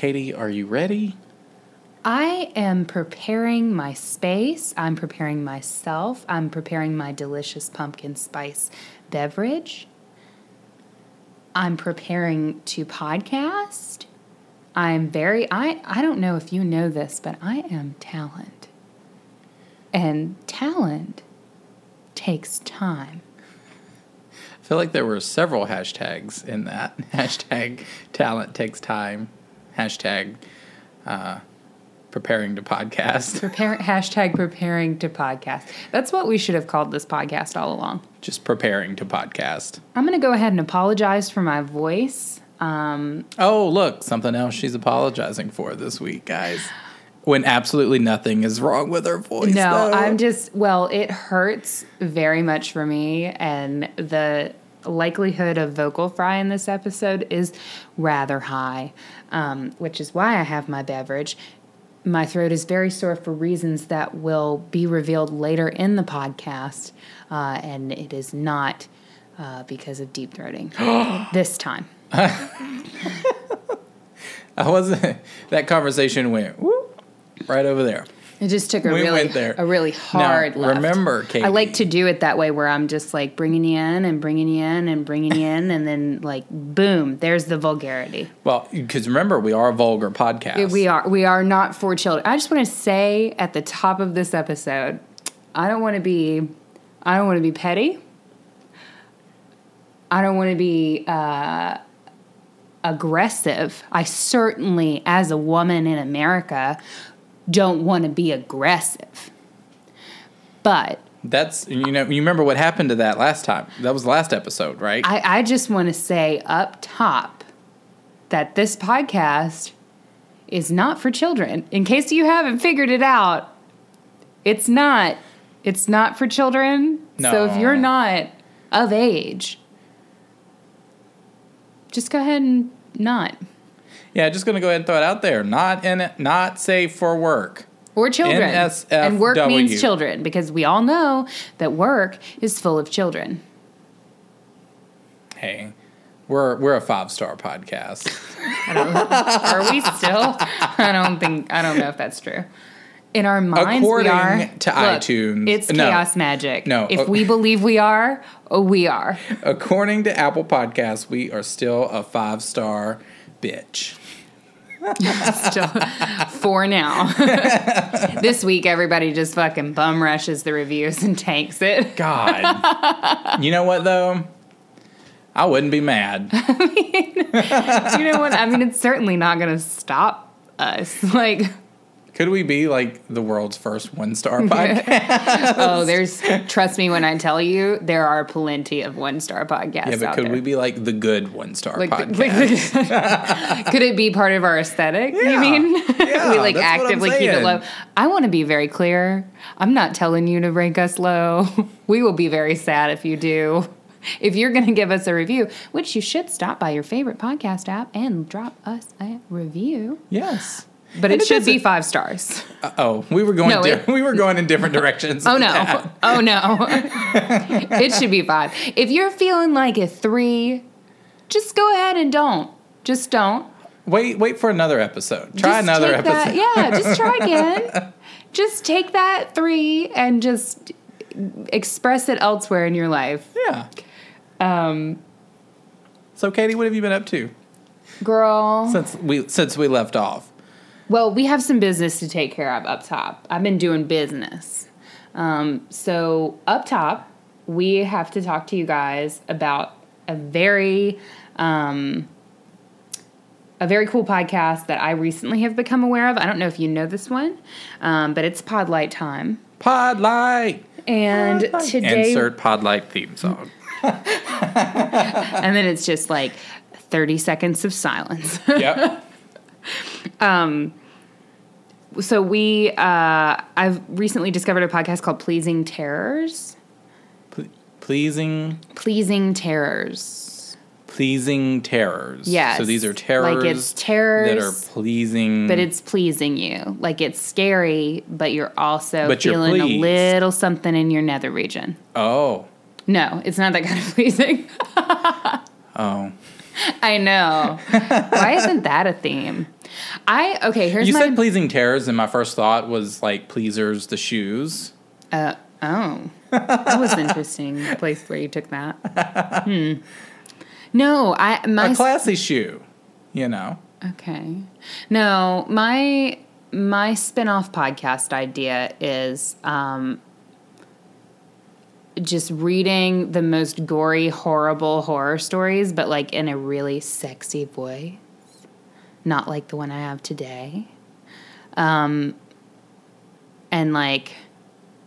Katie, are you ready? I am preparing my space. I'm preparing myself. I'm preparing my delicious pumpkin spice beverage. I'm preparing to podcast. I'm very I I don't know if you know this, but I am talent. And talent takes time. I feel like there were several hashtags in that. Hashtag talent takes time. Hashtag uh, preparing to podcast. Prepare hashtag preparing to podcast. That's what we should have called this podcast all along. Just preparing to podcast. I'm gonna go ahead and apologize for my voice. Um, Oh, look, something else she's apologizing for this week, guys. When absolutely nothing is wrong with her voice. no, though. I'm just well, it hurts very much for me, and the likelihood of vocal fry in this episode is rather high, um, which is why I have my beverage. My throat is very sore for reasons that will be revealed later in the podcast, uh, and it is not uh, because of deep throating this time. I wasn't. That conversation went whoop, right over there. It just took a We really a really hard Now, left. remember, I like to do it that way where I'm just like bringing you in and bringing you in and bringing you in and then like boom, there's the vulgarity. Well, because remember, we are a vulgar podcast. We are we are not for children. I just want to say at the top of this episode, I don't want to be I don't want to be petty. I don't want to be uh, aggressive. I certainly, as a woman in America, don't want to be aggressive. But That's you know you remember what happened to that last time. That was the last episode, right? I, I just want to say up top that this podcast is not for children. In case you haven't figured it out, it's not. It's not for children. So if you're not of age, just go ahead and not. Yeah, just gonna go ahead and throw it out there. Not in. Not safe for work. Or children. and work means children because we all know that work is full of children. Hey, we're we're a five star podcast. Are we still? I don't think. I don't know if that's true. In our minds, According we are. to iTunes- it's no. chaos magic. No, if uh, we believe we are, we are. According to Apple Podcasts, we are still a five star bitch. Still for now. this week, everybody just fucking bum rushes the reviews and tanks it. God. you know what though? I wouldn't be mad. I mean, You know what? I mean, it's certainly not going to stop us. Like, Could we be like the world's first one star podcast? oh, there's. Trust me when I tell you, there are plenty of one star podcasts yeah, but could there. we be like the good one star like, the- podcast? like the- could it be part of our aesthetic? You mean Yeah, we like actively keep it low? I want to be very clear. I'm not telling you to rank us low. We will be very sad if you do. If you're going to give us a review, which you should stop by your favorite podcast app and drop us a review, yes. But And it should be five stars. Uh, oh, we were going No, di- it- we were going in different directions. Oh no. that. Oh no. it should be five. If you're feeling like a three, just go ahead and don't. Just don't. Wait, wait for another episode. Try Just another episode. That, yeah, just try again. just take that three and just express it elsewhere in your life. Yeah. Um, So, Katie, what have you been up to girl. since we since we left off? Well, we have some business to take care of up top. I've been doing business. Um, so, up top, we have to talk to you guys about a very. Um, a very cool podcast that I recently have become aware of. I don't know if you know this one, um, but it's Podlight Time. Podlight. And today, Insert Podlight theme song. and then it's just like 30 seconds of silence. yep. so we, uh, I've recently discovered a podcast called Pleasing Terrors. Ple- pleasing, Pleasing Terrors. pleasing terrors. Yes. So these are terrors. Like it's terrors. that are pleasing. but it's pleasing you. Like it's scary, but you're also But you're feeling a little something in your nether region. oh, No, it's not that kind of pleasing. oh. I know. Why isn't that a theme? I okay. Here's You my. said pleasing terrors, and my first thought was like pleasers, the shoes. uh, oh, that was interesting. The place where you took that. Hmm. No, I my A classy shoe, you know. Okay. No, my my spin-off podcast idea is um just reading the most gory, horrible horror stories, but like in a really sexy voice. Not like the one I have today. Um and like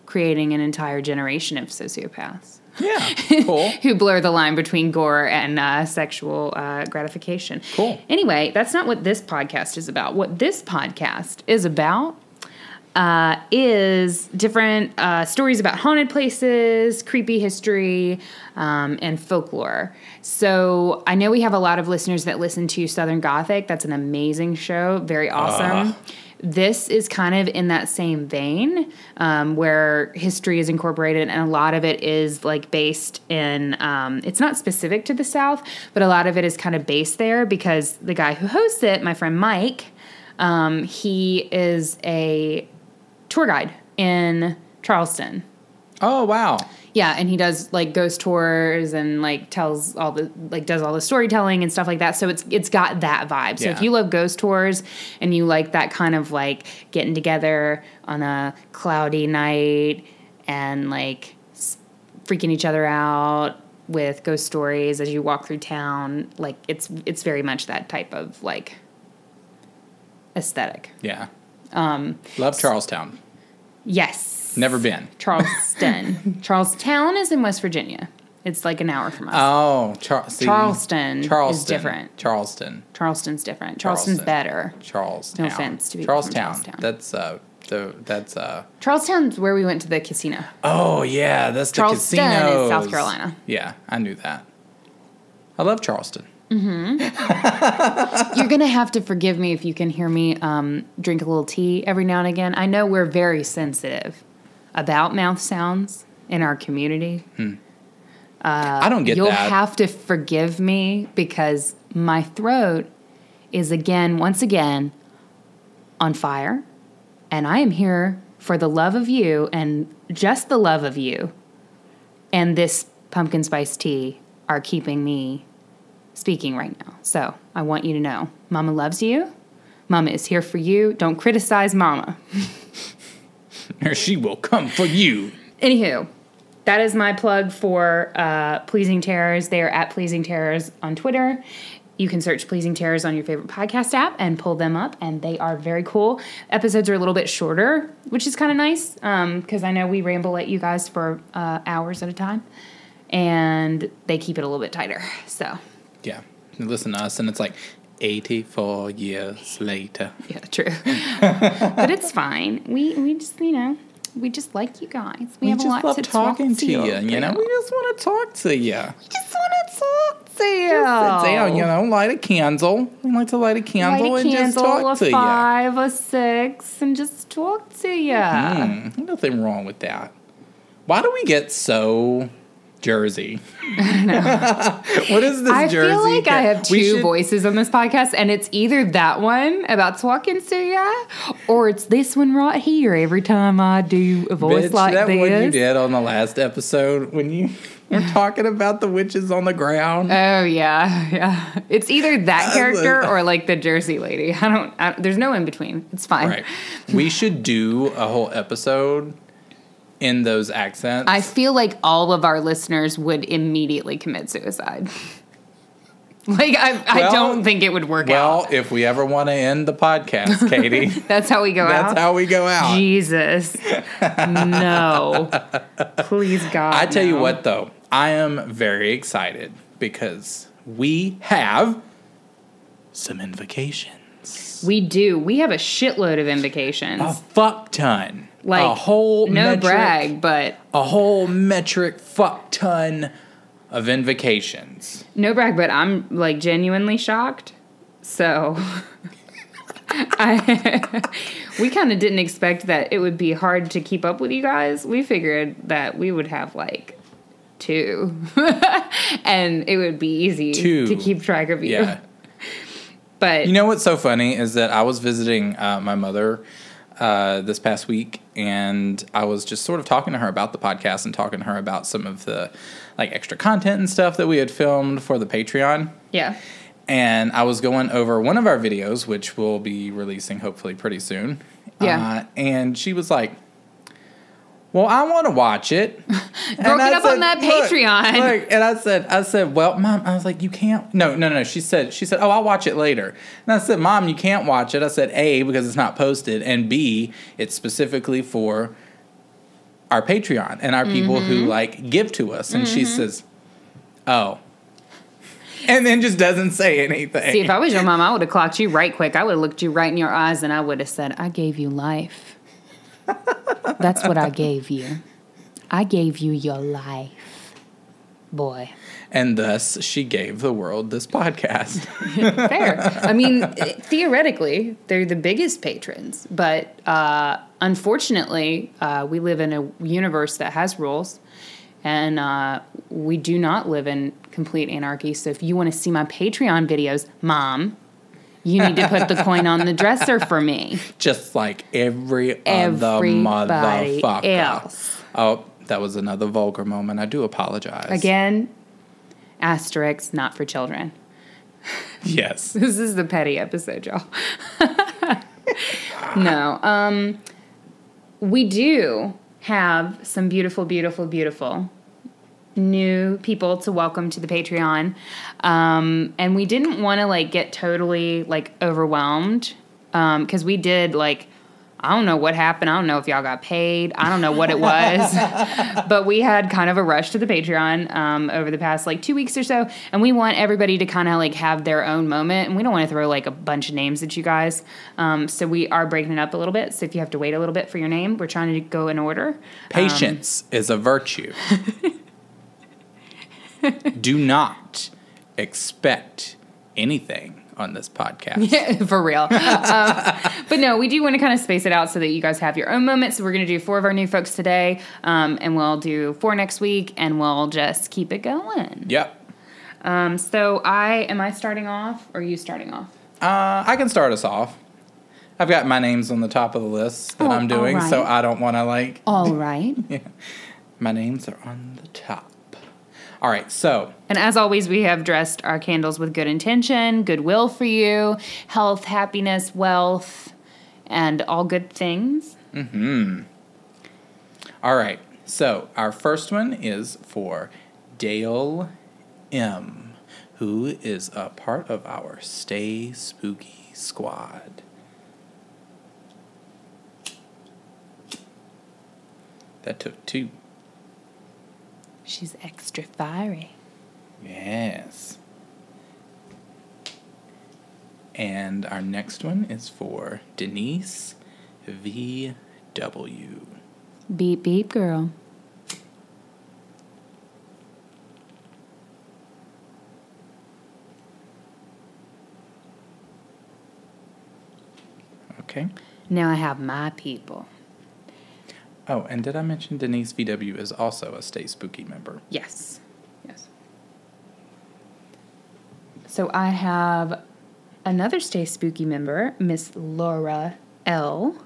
creating an entire generation of sociopaths Yeah, cool. who blur the line between gore and uh, sexual uh, gratification. Cool. Anyway, that's not what this podcast is about. What this podcast is about uh, is different uh, stories about haunted places, creepy history, um, and folklore. So I know we have a lot of listeners that listen to Southern Gothic. That's an amazing show, very awesome. This is kind of in that same vein um, where history is incorporated, and a lot of it is like based in, um, it's not specific to the South, but a lot of it is kind of based there because the guy who hosts it, my friend Mike, um, he is a tour guide in Charleston. Oh wow. Yeah, and he does like ghost tours and like tells all the like does all the storytelling and stuff like that. So it's it's got that vibe. So if you love ghost tours and you like that kind of like getting together on a cloudy night and like freaking each other out with ghost stories as you walk through town, like it's it's very much that type of like aesthetic. Yeah. Um, Love Charlestown. Yes. Never been. Charleston. Charlestown is in West Virginia. It's like an hour from us. Oh, Char- see, Charleston is different. Charleston. Charleston's different. Charleston's Charleston. better. Charlestown. No offense to people from Charlestown. Charlestown. That's uh, the that's uh. Charlestown's where we went to the casino. Oh yeah, that's the casino. Charleston is. South Carolina. Yeah, I knew that. I love Charleston. Mm-hmm. You're gonna have to forgive me if you can hear me um, drink a little tea every now and again. I know we're very sensitive about mouth sounds in our community. Hmm. Uh, I don't get You'll that. have to forgive me because my throat is again, once again, on fire. And I am here for the love of you and just the love of you. And this pumpkin spice tea are keeping me speaking right now. So I want you to know Mama loves you. Mama is here for you. Don't criticize Mama. or she will come for you. Anywho, that is my plug for uh, Pleasing Terrors. They are at Pleasing Terrors on Twitter. You can search Pleasing Terrors on your favorite podcast app and pull them up, and they are very cool. Episodes are a little bit shorter, which is kind of nice because I know we ramble at you guys for uh, hours at a time, and they keep it a little bit tighter. So, Yeah, you listen to us, and it's like eighty-four years later. yeah, true. but it's fine. We we just you know we just like you guys. We, We have just a lot love to talking talk to you. You know, we just want to talk to you. We just want to talk to you. Sit down, you know, light a candle. We like to light a candle light a and just candle, talk a to five, a six, and just talk to you. you. Mm, nothing wrong with that. Why do we get so Jersey? what is this I Jersey? feel like I have two should- voices on this podcast, and it's either that one about talking to ya, or it's this one right here. Every time I do a voice Bitch, like that this, one you did on the last episode when you were talking about the witches on the ground. Oh yeah, yeah. It's either that character or like the Jersey lady. I don't. I, there's no in between. It's fine. Right. We should do a whole episode in those accents. I feel like all of our listeners would immediately commit suicide. like I, I don't think it would work well, out. if we ever want to end the podcast, Katie, That's how we go that's out. how we go out. Jesus, no, please God. I tell you what, though, I am very excited because we have some invocations. we do. We have a shitload of invocations. A fuck ton. Like a whole no metric, brag, but A whole metric fuck ton of invocations. no brag. But I'm like genuinely shocked. So. I, we kind of didn't expect that it would be hard to keep up with you guys. We figured that we would have like two, and it would be easy Two. to keep track of you. Yeah. But You know what's so funny is that I was visiting uh, my mother uh, this past week, and I was just sort of talking to her about the podcast and talking to her about some of the like extra content and stuff that we had filmed for the Patreon. yeah. And I was going over one of our videos, which we'll be releasing hopefully pretty soon. Yeah. Uh, and she was like, "Well, I want to watch it." Broke it up on that Patreon." look." and I said, "I said, well, mom, I was like, you can't. No, no, no." She said, "She said, oh, I'll watch it later." And I said, "Mom, you can't watch it." I said, "A because it's not posted, and B it's specifically for our Patreon and our people Mm-hmm. who like give to us." And she says, "Oh." And then just doesn't say anything. See, if I was your mom, I would have clocked you right quick. I would have looked you right in your eyes and I would have said, I gave you life. That's what I gave you. I gave you your life. Boy. And thus, she gave the world this podcast. Fair. I mean, theoretically, they're the biggest patrons, but uh, unfortunately, uh, we live in a universe that has rules, and uh, we do not live in complete anarchy. So, if you want to see my Patreon videos, mom, you need to put the coin on the dresser for me. Just like every other motherfucker. else. Oh, that was another vulgar moment. I do apologize. Again, asterisk, not for children. Yes. This is the petty episode, y'all. no. Um we do have some beautiful, beautiful, beautiful new people to welcome to the Patreon. Um and we didn't want to like get totally like overwhelmed. Um, because we did like I don't know what happened. I don't know if y'all got paid. I don't know what it was. but we had kind of a rush to the Patreon um, over the past like two weeks or so, and we want everybody to kind of like have their own moment, and we don't want to throw like a bunch of names at you guys. Um, so we are breaking it up a little bit. So if you have to wait a little bit for your name, we're trying to go in order. Patience is a virtue. do not expect anything on this podcast. for real. um, but no, we do want to kind of space it out so that you guys have your own moments. So we're going to do four of our new folks today, um, and we'll do four next week, and we'll just keep it going. Yep. Um, so I am I starting off or are you starting off? Uh, I can start us off. I've got my names on the top of the list that Oh, I'm doing, so. I don't want to like All right. My names are on the top. All right, so And as always, we have dressed our candles with good intention, goodwill for you, health, happiness, wealth, and all good things. Hmm. All right, so our first one is for Dale M, who is a part of our Stay Spooky squad. That took two. She's extra fiery. Yes. And our next one is for Denise VW. Beep, beep, girl. Okay. Now I have my people. Oh, and did I mention Denise VW is also a Stay Spooky member? Yes. Yes. So I have another Stay Spooky member, Miss Laura L.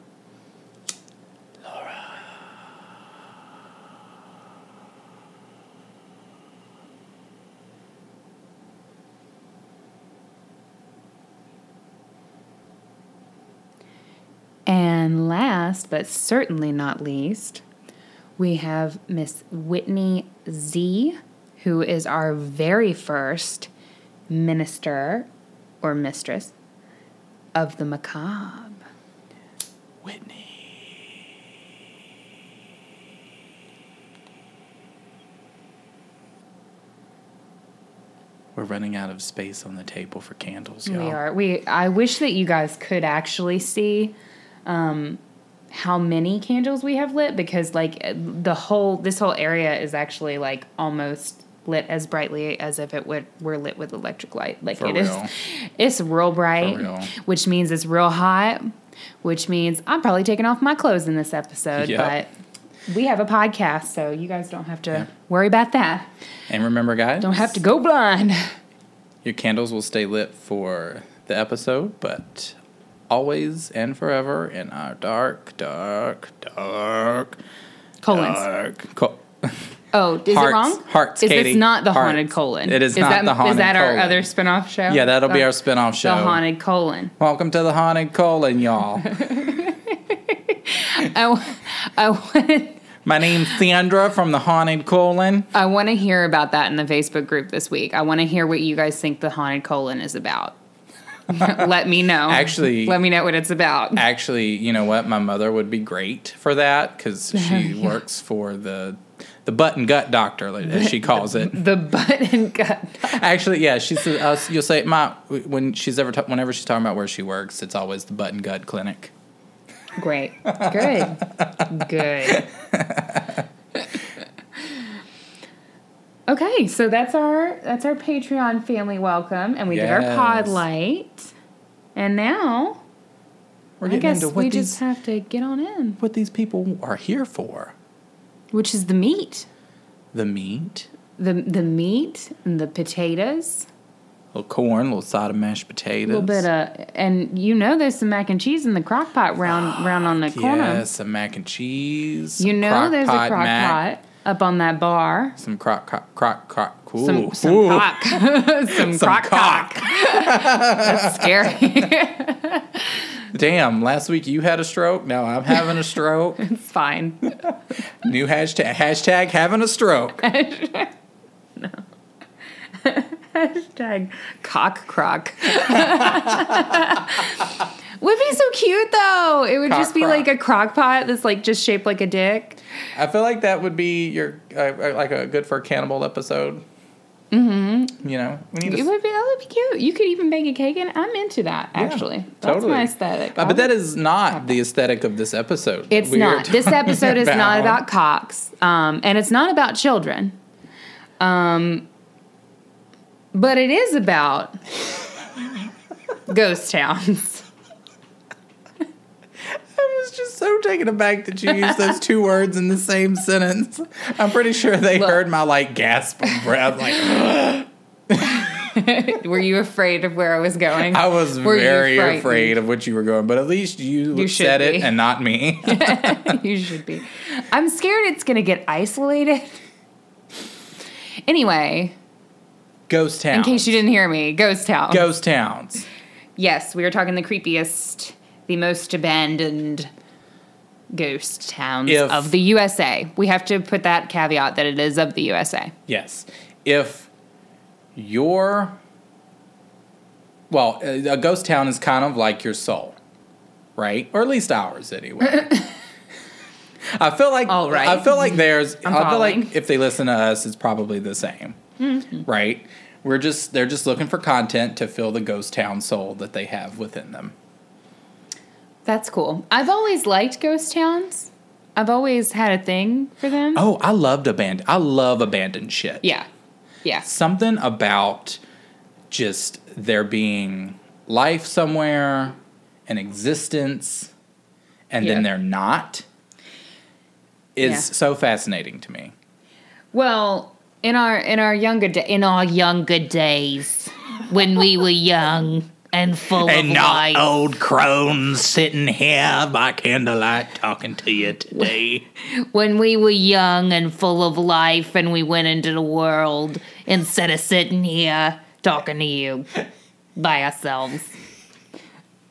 And last, but certainly not least, we have Miss Whitney Z, who is our very first minister or mistress of the macabre. Whitney. We're running out of space on the table for candles, y'all. We are. We. I wish that you guys could actually see um, how many candles we have lit because, like, the whole this whole area is actually like almost lit as brightly as if it would were lit with electric light. Like For it is. real. It's real bright, real. which means it's real hot. Which means I'm probably taking off my clothes in this episode, Yep. but we have a podcast, so you guys don't have to Yeah. worry about that. And remember, guys, Don't have to go blind. Your candles will stay lit for the episode, but always and forever in our dark, dark, dark, Colons. dark. Oh, is Hearts. it wrong? Hearts, Is Katie. this not the Hearts. haunted colon? It is not that, the haunted Is that our colon. other spin-off show? Yeah, that'll be oh, our spin-off show. The haunted colon. Welcome to the haunted colon, y'all. I, I My name's Sandra from the haunted colon. I want to hear about that in the Facebook group this week. I want to hear what you guys think the haunted colon is about. Let me know. Actually- let me know what it's about. Actually, you know what? My mother would be great for that because she works for the the butt and gut doctor, as she calls it. The butt and gut. Actually, yeah, she says uh, you'll say my when she's ever ta- whenever she's talking about where she works, it's always the butt and gut clinic. Great. Good. Good. Okay, so that's our that's our Patreon family welcome, and we did our pod light, and now We're I getting guess into what we these just have to get on in, what these people are here for. which is the meat, The meat, the the meat and the potatoes, a little corn, a little side of mashed potatoes, a little bit of, and you know there's some mac and cheese in the crock pot round round on the ah, corner. yes, some mac and cheese. You know there's a crock mac, pot up on that bar. Some crock crock crock crock. Ooh, Some some ooh. cock, some, Some crock cock. cock. That's scary. Damn, last week you had a stroke. Now I'm having a stroke. it's fine. New hashtag hashtag having a stroke. No. hashtag cock crock. Would be so cute though. It would Cock just be crock. like a crock pot that's like just shaped like a dick. I feel like that would be your uh, uh, like a good for a cannibal episode. Mm-hmm. You know, we need It to. would be that would be cute. You could even bake a cake and I'm into that actually. That's totally. my aesthetic. Uh, but that is not the aesthetic of this episode. It's We not. This episode is not about cocks, um, and it's not about children. Um, but it is about ghost towns. Was just so taken aback that you used those two words in the same sentence. I'm pretty sure they Look. heard my like gasp of breath. Like Were you afraid of where I was going? I was Were very afraid of what you were going, but at least you, You said it and not me. you should be. I'm scared it's gonna get isolated. Anyway, Ghost towns. in case you didn't hear me, ghost town. Ghost towns. Yes, we are talking the creepiest, the most abandoned ghost towns If- of the USA. We have to put that caveat that it is of the USA. Yes. If your well, a ghost town is kind of like your soul, right? Or at least ours, anyway. I feel like All right. I feel like theirs. I'm I feel like if they listen to us, it's probably the same, Mm-hmm. right? We're just they're just looking for content to fill the ghost town soul that they have within them. That's cool. I've always liked ghost towns. I've always had a thing for them. Oh, I loved abandoned. I love abandoned shit. Yeah. Yeah. something about just there being life somewhere, an existence, and Yeah. then they're not is Yeah. so fascinating to me. Well, in our in our younger da- in our younger days, when we were young and full of life, old crones sitting here by candlelight talking to you today. when we were young and full of life, and we went into the world instead of sitting here talking to you by ourselves.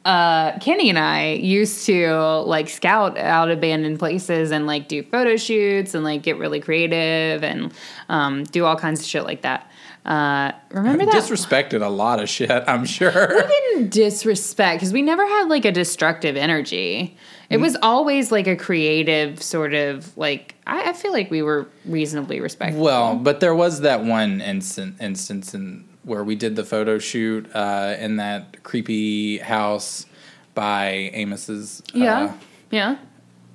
Uh, Kenny and I used to like scout out abandoned places and like do photo shoots and like get really creative and um, do all kinds of shit like that. Uh, remember that? Disrespected a lot of shit, I'm sure. We didn't disrespect because we never had like a destructive energy. It was always like a creative sort of like I, I feel like we were reasonably respectful. Well, but there was that one instant instance in where we did the photo shoot uh, in that creepy house by Amos's uh, yeah, yeah.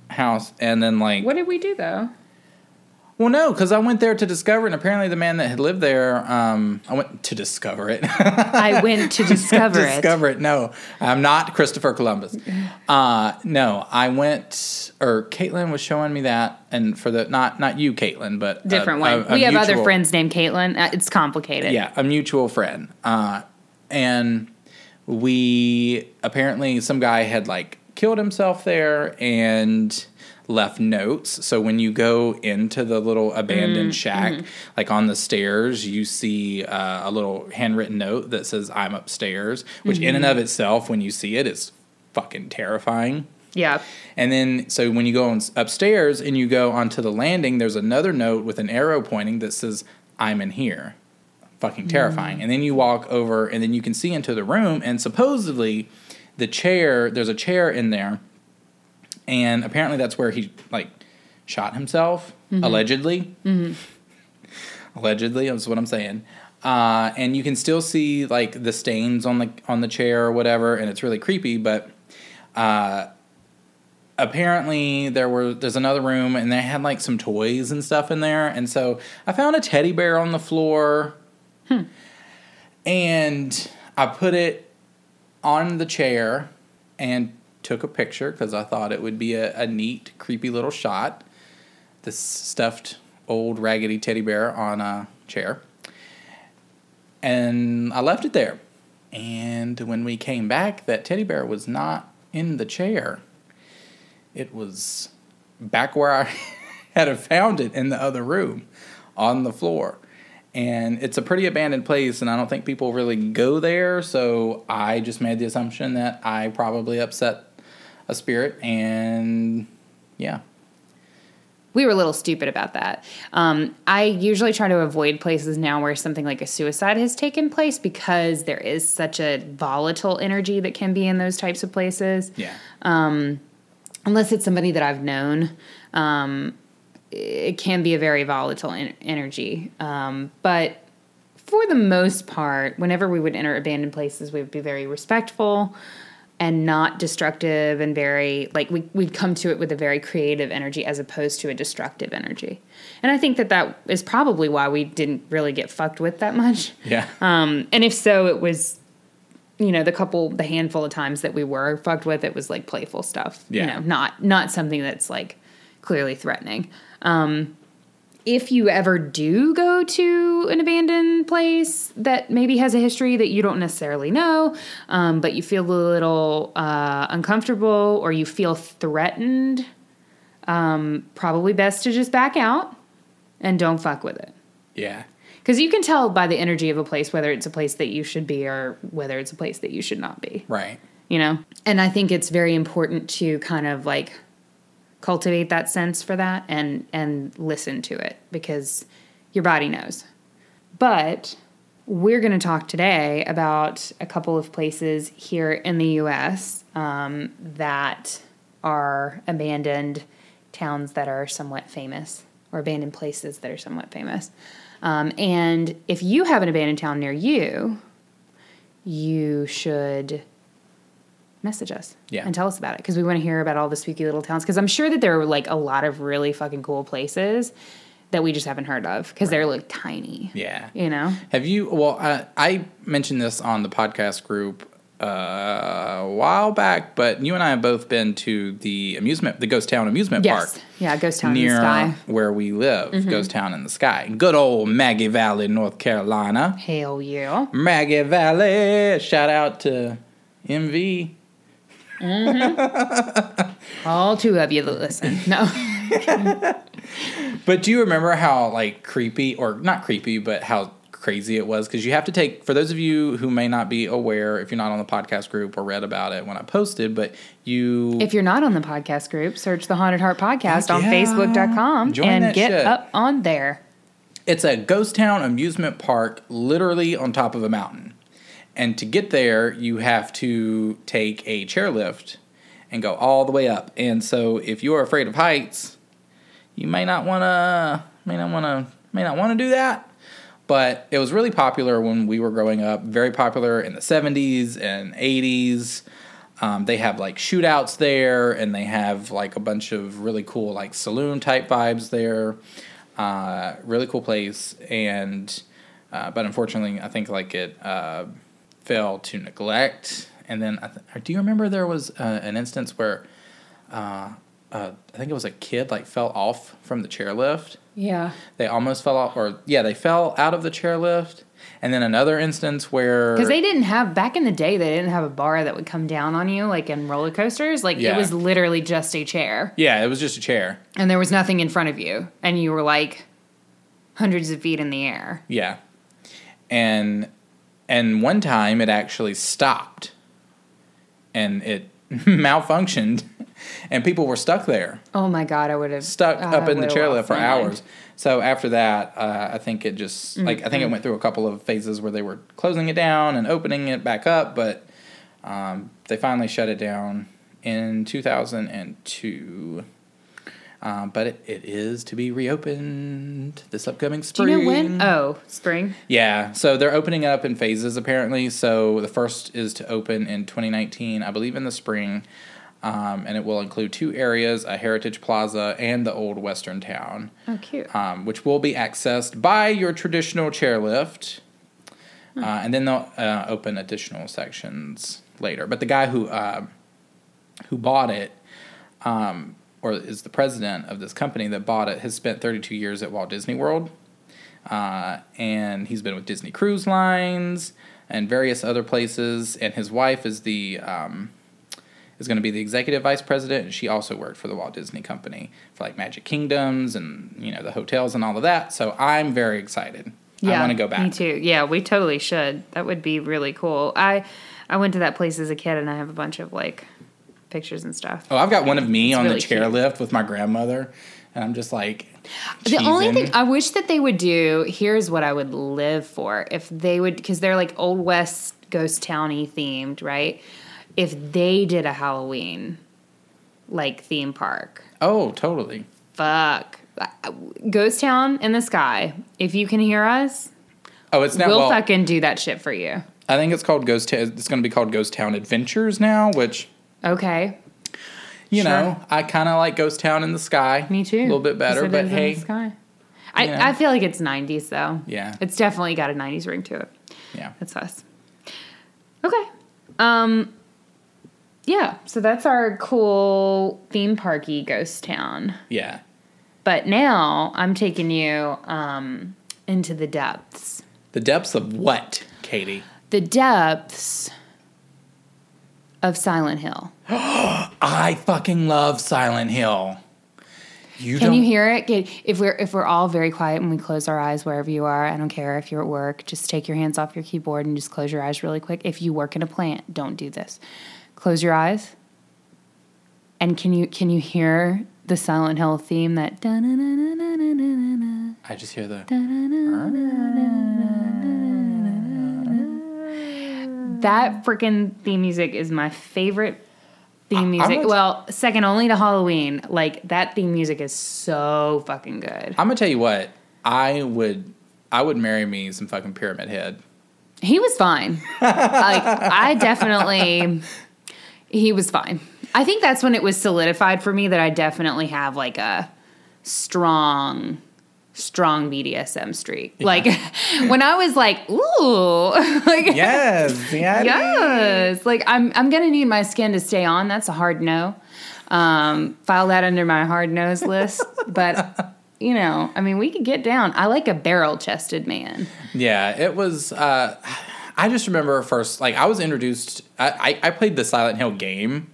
house, and then like What did we do though? Well, no, because I went there to discover, it, and apparently the man that had lived there, um, I went to discover it. I went to discover it. discover it. No, I'm not Christopher Columbus. Uh, no, I went, or Caitlin was showing me that, and for the not not you, Caitlin, but Different a- one. a we have other friends named Caitlin. Uh, it's complicated. Yeah, a mutual friend. Uh, and we apparently some guy had like killed himself there and left notes. So when you go into the little abandoned mm, shack, mm-hmm. like on the stairs, you see uh, a little handwritten note that says "I'm upstairs," which in and mm-hmm. of itself, when you see it, is fucking terrifying. Yeah. And then, so when you go on upstairs and you go onto the landing, there's another note with an arrow pointing that says, I'm in here. Fucking terrifying. Mm. And then you walk over and then you can see into the room, and supposedly the chair, there's a chair in there, and apparently that's where he, like, shot himself, allegedly. Allegedly, that's what I'm saying. Uh, and you can still see like the stains on the on the chair or whatever, and it's really creepy. But uh, apparently there were there's another room and they had like some toys and stuff in there and so i found a teddy bear on the floor and i put it on the chair and took a picture because i thought it would be a, a neat creepy little shot this stuffed old raggedy teddy bear on a chair and i left it there and when we came back that teddy bear was not in the chair it was back where I had found it in the other room on the floor. And it's a pretty abandoned place, and I don't think people really go there. So I just made the assumption that I probably upset a spirit, and yeah. We were a little stupid about that. Um, I usually try to avoid places now where something like a suicide has taken place because there is such a volatile energy that can be in those types of places. Yeah. unless it's somebody that I've known, um, it can be a very volatile en- energy. Um, but for the most part, whenever we would enter abandoned places, we would be very respectful and not destructive and very like we, we'd come to it with a very creative energy as opposed to a destructive energy and i think that that is probably why we didn't really get fucked with that much Yeah. um, and if so, it was, you know, the couple, the handful of times that we were fucked with, it was like playful stuff. You Yeah. know, not not something that's like clearly threatening. Um, if you ever do go to an abandoned place that maybe has a history that you don't necessarily know, um, but you feel a little uh, uncomfortable or you feel threatened, um, probably best to just back out and don't fuck with it. yeah. Because you can tell by the energy of a place whether it's a place that you should be or whether it's a place that you should not be, Right. you know? And I think it's very important to kind of like cultivate that sense for that and and listen to it because your body knows. But we're going to talk today about a couple of places here in the U.S. Um, that are abandoned towns that are somewhat famous, or abandoned places that are somewhat famous. Um, and if you have an abandoned town near you, you should message us Yeah. and tell us about it because we want to hear about all the spooky little towns because i'm sure that there are like a lot of really fucking cool places that we just haven't heard of because they're like tiny Yeah. you know Have you? Well, I, I mentioned this on the podcast group uh, a while back, but you and I have both been to the amusement, the Ghost Town amusement yes park yeah ghost town in near the sky Mm-hmm. where we live, Ghost Town in the Sky, good old Maggie Valley, North Carolina. hell yeah Maggie Valley, shout out to MV. Mm-hmm. all two of you that listen no But do you remember how like creepy or not creepy, but how crazy it was? Because you have to take for those of you who may not be aware, if you're not on the podcast group or read about it when I posted, but you if you're not on the podcast group search the haunted heart podcast on facebook.com Join and get shit. up on there it's a ghost town amusement park literally on top of a mountain. And to get there, you have to take a chairlift and go all the way up. And so if you're afraid of heights, you may not want to may not want to may not want to do that. But it was really popular when we were growing up, very popular in the 70s and 80s. Um, they have like shootouts there, and they have like a bunch of really cool like saloon type vibes there. Uh, really cool place, and uh, but unfortunately, I think like it uh, fell to neglect. And then, I th- do you remember there was uh, an instance where uh, uh, I think it was a kid like fell off from the chairlift? yeah They almost fell off, or yeah, they fell out of the chairlift, And then another instance where Because they didn't have back in the day, they didn't have a bar that would come down on you like in roller coasters. Like Yeah. it was literally just a chair, yeah, it was just a chair. and there was nothing in front of you, and you were like hundreds of feet in the air. Yeah. And and one time it actually stopped. And it malfunctioned. And people were stuck there, Oh my god, I would have stuck I up in the chairlift for hours. So after that, uh, I think it just like I think it went through a couple of phases where they were closing it down and opening it back up, but um, they finally shut it down in 2002. Um, but it, it is to be reopened this upcoming spring. Do you know when? Oh, spring. Yeah, so they're opening up in phases apparently. So the first is to open in 2019, I believe in the spring, um, and it will include two areas: a heritage plaza and the old western town, Oh, cute. um, which will be accessed by your traditional chairlift. Uh, and then they'll uh, open additional sections later. But the guy who uh, who bought it, um, or is the president of this company that bought it, has spent 32 years at Walt Disney World. Uh, and he's been with Disney Cruise Lines and various other places. And his wife is the um, is going to be the executive vice president, and she also worked for the Walt Disney Company for like Magic Kingdoms and you know the hotels and all of that. So I'm very excited. Yeah, I want to go back. Me too. Yeah, we totally should. That would be really cool. I I went to that place as a kid, and I have a bunch of like pictures and stuff. Oh, I've got one of me It's on really the chairlift with my grandmother, and I'm just like. The only thing I wish that they would do here's what I would live for if they would because they're like old west ghost towny themed, right? If they did a Halloween like theme park, Oh, totally. fuck. Ghost Town in the sky. If you can hear us, Oh, it's now. we'll well, fucking do that shit for you. I think it's called Ghost. Ta- it's going to be called Ghost Town Adventures now, which Okay, you Sure. know I kind of like Ghost Town in the Sky. me too. A little bit better, but hey, the sky. I, know. I feel like it's 90s though. Yeah. It's definitely got a 90s ring to it. yeah, That's us. Okay. Um yeah, so that's our cool theme parky ghost town. yeah. But now I'm taking you um into the depths. The depths of what, Katie? The depths of Silent Hill. I fucking love Silent Hill. You Can you hear it? Get- If we're if we're all very quiet and we close our eyes wherever you are, I don't care if you're at work, just take your hands off your keyboard and just close your eyes really quick. If you work in a plant, don't do this. Close your eyes. And can you can you hear the Silent Hill theme that I just hear the. That freaking theme music is my favorite theme music. gonna- well, second only to Halloween. Like that theme music is so fucking good. I'm gonna tell you what. I would. I would marry me some fucking Pyramid Head. He was fine. like I definitely he was fine. I think that's when it was solidified for me that I definitely have like a strong strong BDSM streak. Like when I was like, ooh, like Yes. Yeah. yes, like I'm I'm gonna need my skin to stay on. That's a hard no. Um, file that under my hard nose list. But you know, I mean, we could get down. I like a barrel chested man. Yeah, it was. Uh, I just remember first, like I was introduced. I I, I played the Silent Hill game,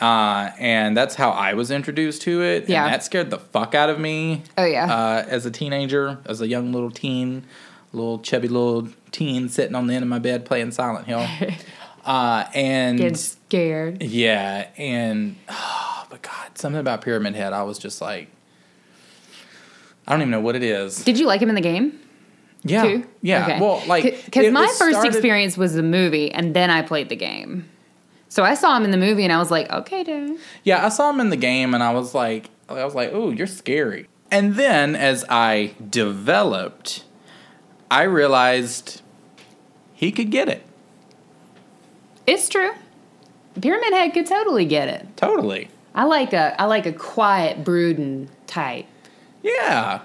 uh, and that's how I was introduced to it. Yeah. and that scared the fuck out of me. Oh, yeah. uh, as a teenager, as a young little teen, little chubby little teen sitting on the end of my bed playing Silent Hill, uh, and Get scared. yeah, and oh, but God, something about Pyramid Head, I was just like. I don't even know what it is. Did you like him in the game? Yeah, too? yeah. Okay. Well, like because my first started- experience was the movie, and then I played the game. So I saw him in the movie, and I was like, okay, dude. Yeah, I saw him in the game and I was like I was like, "Oh, you're scary." And then as I developed, I realized he could get it. It's true. Pyramid Head could totally get it. Totally. I like a I like a quiet, brooding type. Yeah.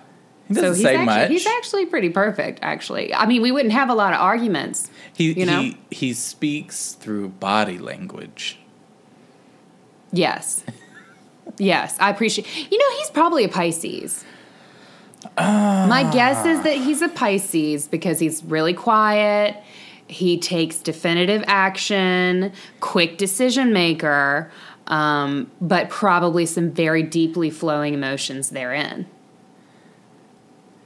He So doesn't he's say actually, much. he's actually pretty perfect. Actually, I mean, we wouldn't have a lot of arguments. he you know? he he speaks through body language. Yes, yes, I appreciate. You know, he's probably a Pisces. My guess is that he's a Pisces because he's really quiet. He takes definitive action, quick decision maker, um, but probably some very deeply flowing emotions therein.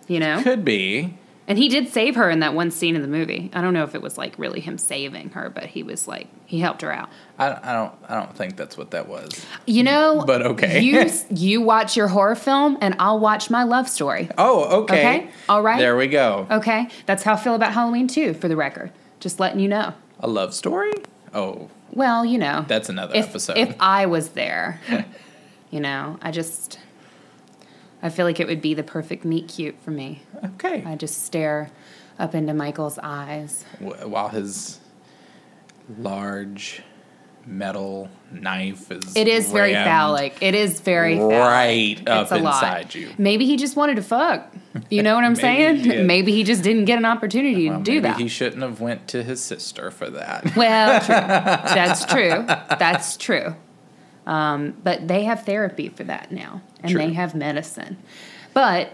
You know? Could be. And he did save her in that one scene in the movie. I don't know if it was like really him saving her, but he was like he helped her out. I, I don't. I don't think that's what that was. You know, But okay. you you watch your horror film, and I'll watch my love story. Oh, okay. Okay, all right. There we go. Okay, that's how I feel about Halloween too. For the record, just letting you know. A love story? Oh, Well, you know, that's another if episode. if I was there, you know, I just I feel like it would be the perfect meet cute for me. okay. I just stare up into Michael's eyes. Wh- While his large metal knife is It is very rammed phallic. It is very phallic. right up It's lot. inside you. Maybe he just wanted to fuck. You know what I'm Maybe saying? he. Maybe he just didn't get an opportunity Well, to do maybe that. he shouldn't have went to his sister for that. Well, true. That's true. That's true. Um, but they have therapy for that now, and they have medicine. But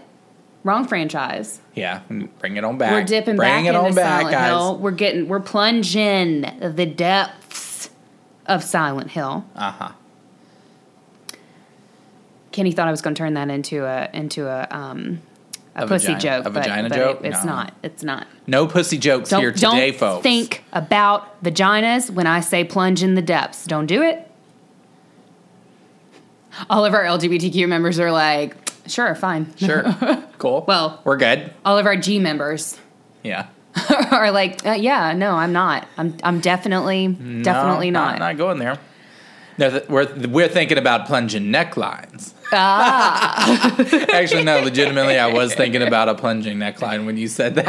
wrong franchise. yeah, bring it on back. We're dipping bring back it into on back, Silent guys. Hill. We're getting we're plunging the depths of Silent Hill. Uh huh. Kenny thought I was going to turn that into a into a um, a, A pussy vagina- joke, a but, vagina but joke? it- it's No. not. It's not. No pussy jokes Don't here today, don't folks. think about vaginas when I say plunge in the depths. Don't do it. All of our LGBTQ members are like, sure, fine. Sure. cool. Well- we're good. All of our G members Yeah. are like, uh, yeah, no, I'm not. I'm I'm definitely definitely No, not. Not going there. No, th- we're we're thinking about plunging necklines. Ah. Actually, no. Legitimately, I was thinking about a plunging neckline when you said that.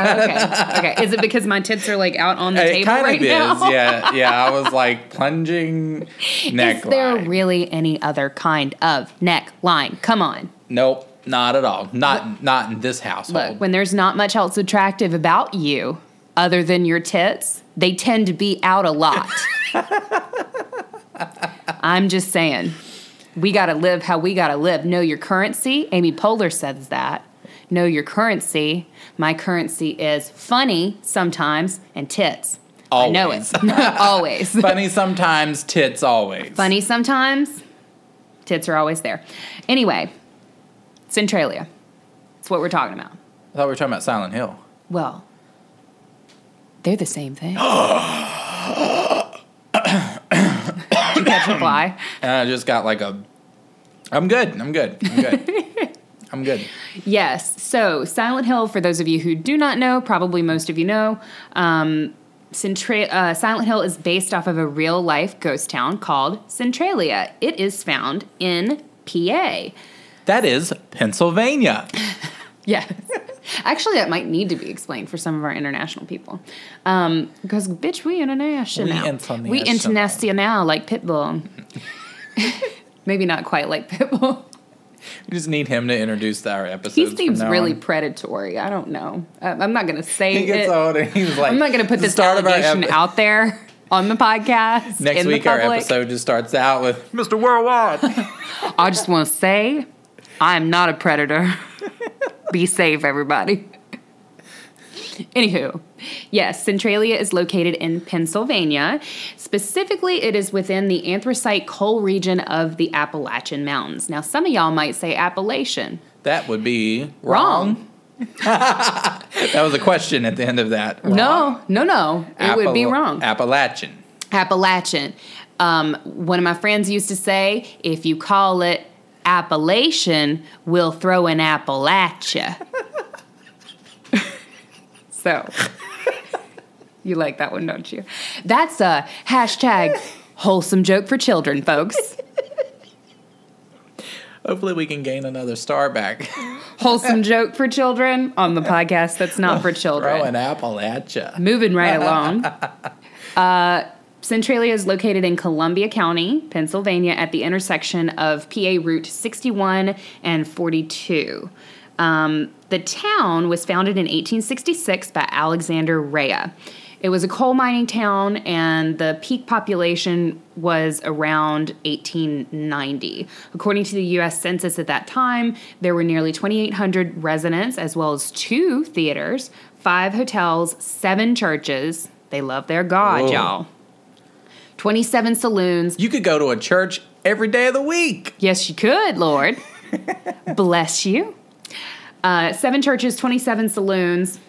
okay, okay. Is it because my tits are like out on the it table kind right of is. now? Yeah, yeah. I was like plunging neckline. Is there really any other kind of neckline? Come on. nope, not at all. Not not in this household. Look, when there's not much else attractive about you other than your tits, they tend to be out a lot. I'm just saying. We got to live how we got to live. Know your currency. Amy Poehler says that. Know your currency. My currency is funny sometimes and tits. I know it. always. Funny sometimes, tits always. Funny sometimes, tits are always there. Anyway, Centralia. That's what we're talking about. I thought we were talking about Silent Hill. Well, they're the same thing. Fly? And I just got like a. I'm good. I'm good. I'm good. I'm good. Yes. So, Silent Hill, for those of you who do not know, probably most of you know, um, Centra- uh, Silent Hill is based off of a real life ghost town called Centralia. It is found in PA. That is Pennsylvania. Yes. Actually, that might need to be explained for some of our international people. Um, because, bitch, we international. We We international. international like Pitbull. Maybe not quite like Pitbull. We just need him to introduce our episodes. He seems really on. predatory. I don't know. I'm not going to say He gets it. old and he's like. I'm not going to put "The this start of our allegation epi- out there on the podcast. Next week, our episode just starts out with Mr. Worldwide. I just want to say, I am not a predator. Be safe, everybody. Anywho, yes, Centralia is located in Pennsylvania. Specifically, it is within the anthracite coal region of the Appalachian Mountains. Now, some of y'all might say Appalachian. that would be Wrong. That was a question at the end of that. Wrong. No, no, no. It would be wrong. Appalachian. Appalachian. Um, one of my friends used to say, if you call it Appalachian, we'll throw an apple at you. so, you like that one, don't you? That's a hashtag wholesome joke for children, folks. Hopefully, we can gain another star back. Wholesome joke for children on the podcast that's not for children. Throw an Appalachia. Moving right along. Uh, Centralia is located in Columbia County, Pennsylvania, at the intersection of PA Route 61 and 42. Um, the town was founded in 1866 by Alexander Rea. It was a coal mining town, and the peak population was around 1890. According to the U.S. Census at that time, there were nearly 2,800 residents, as well as two theaters, five hotels, seven churches. They love their God, Whoa. y'all. 27 saloons. You could go to a church every day of the week. Yes, you could, Lord. Bless you. Uh, seven churches, 27 saloons.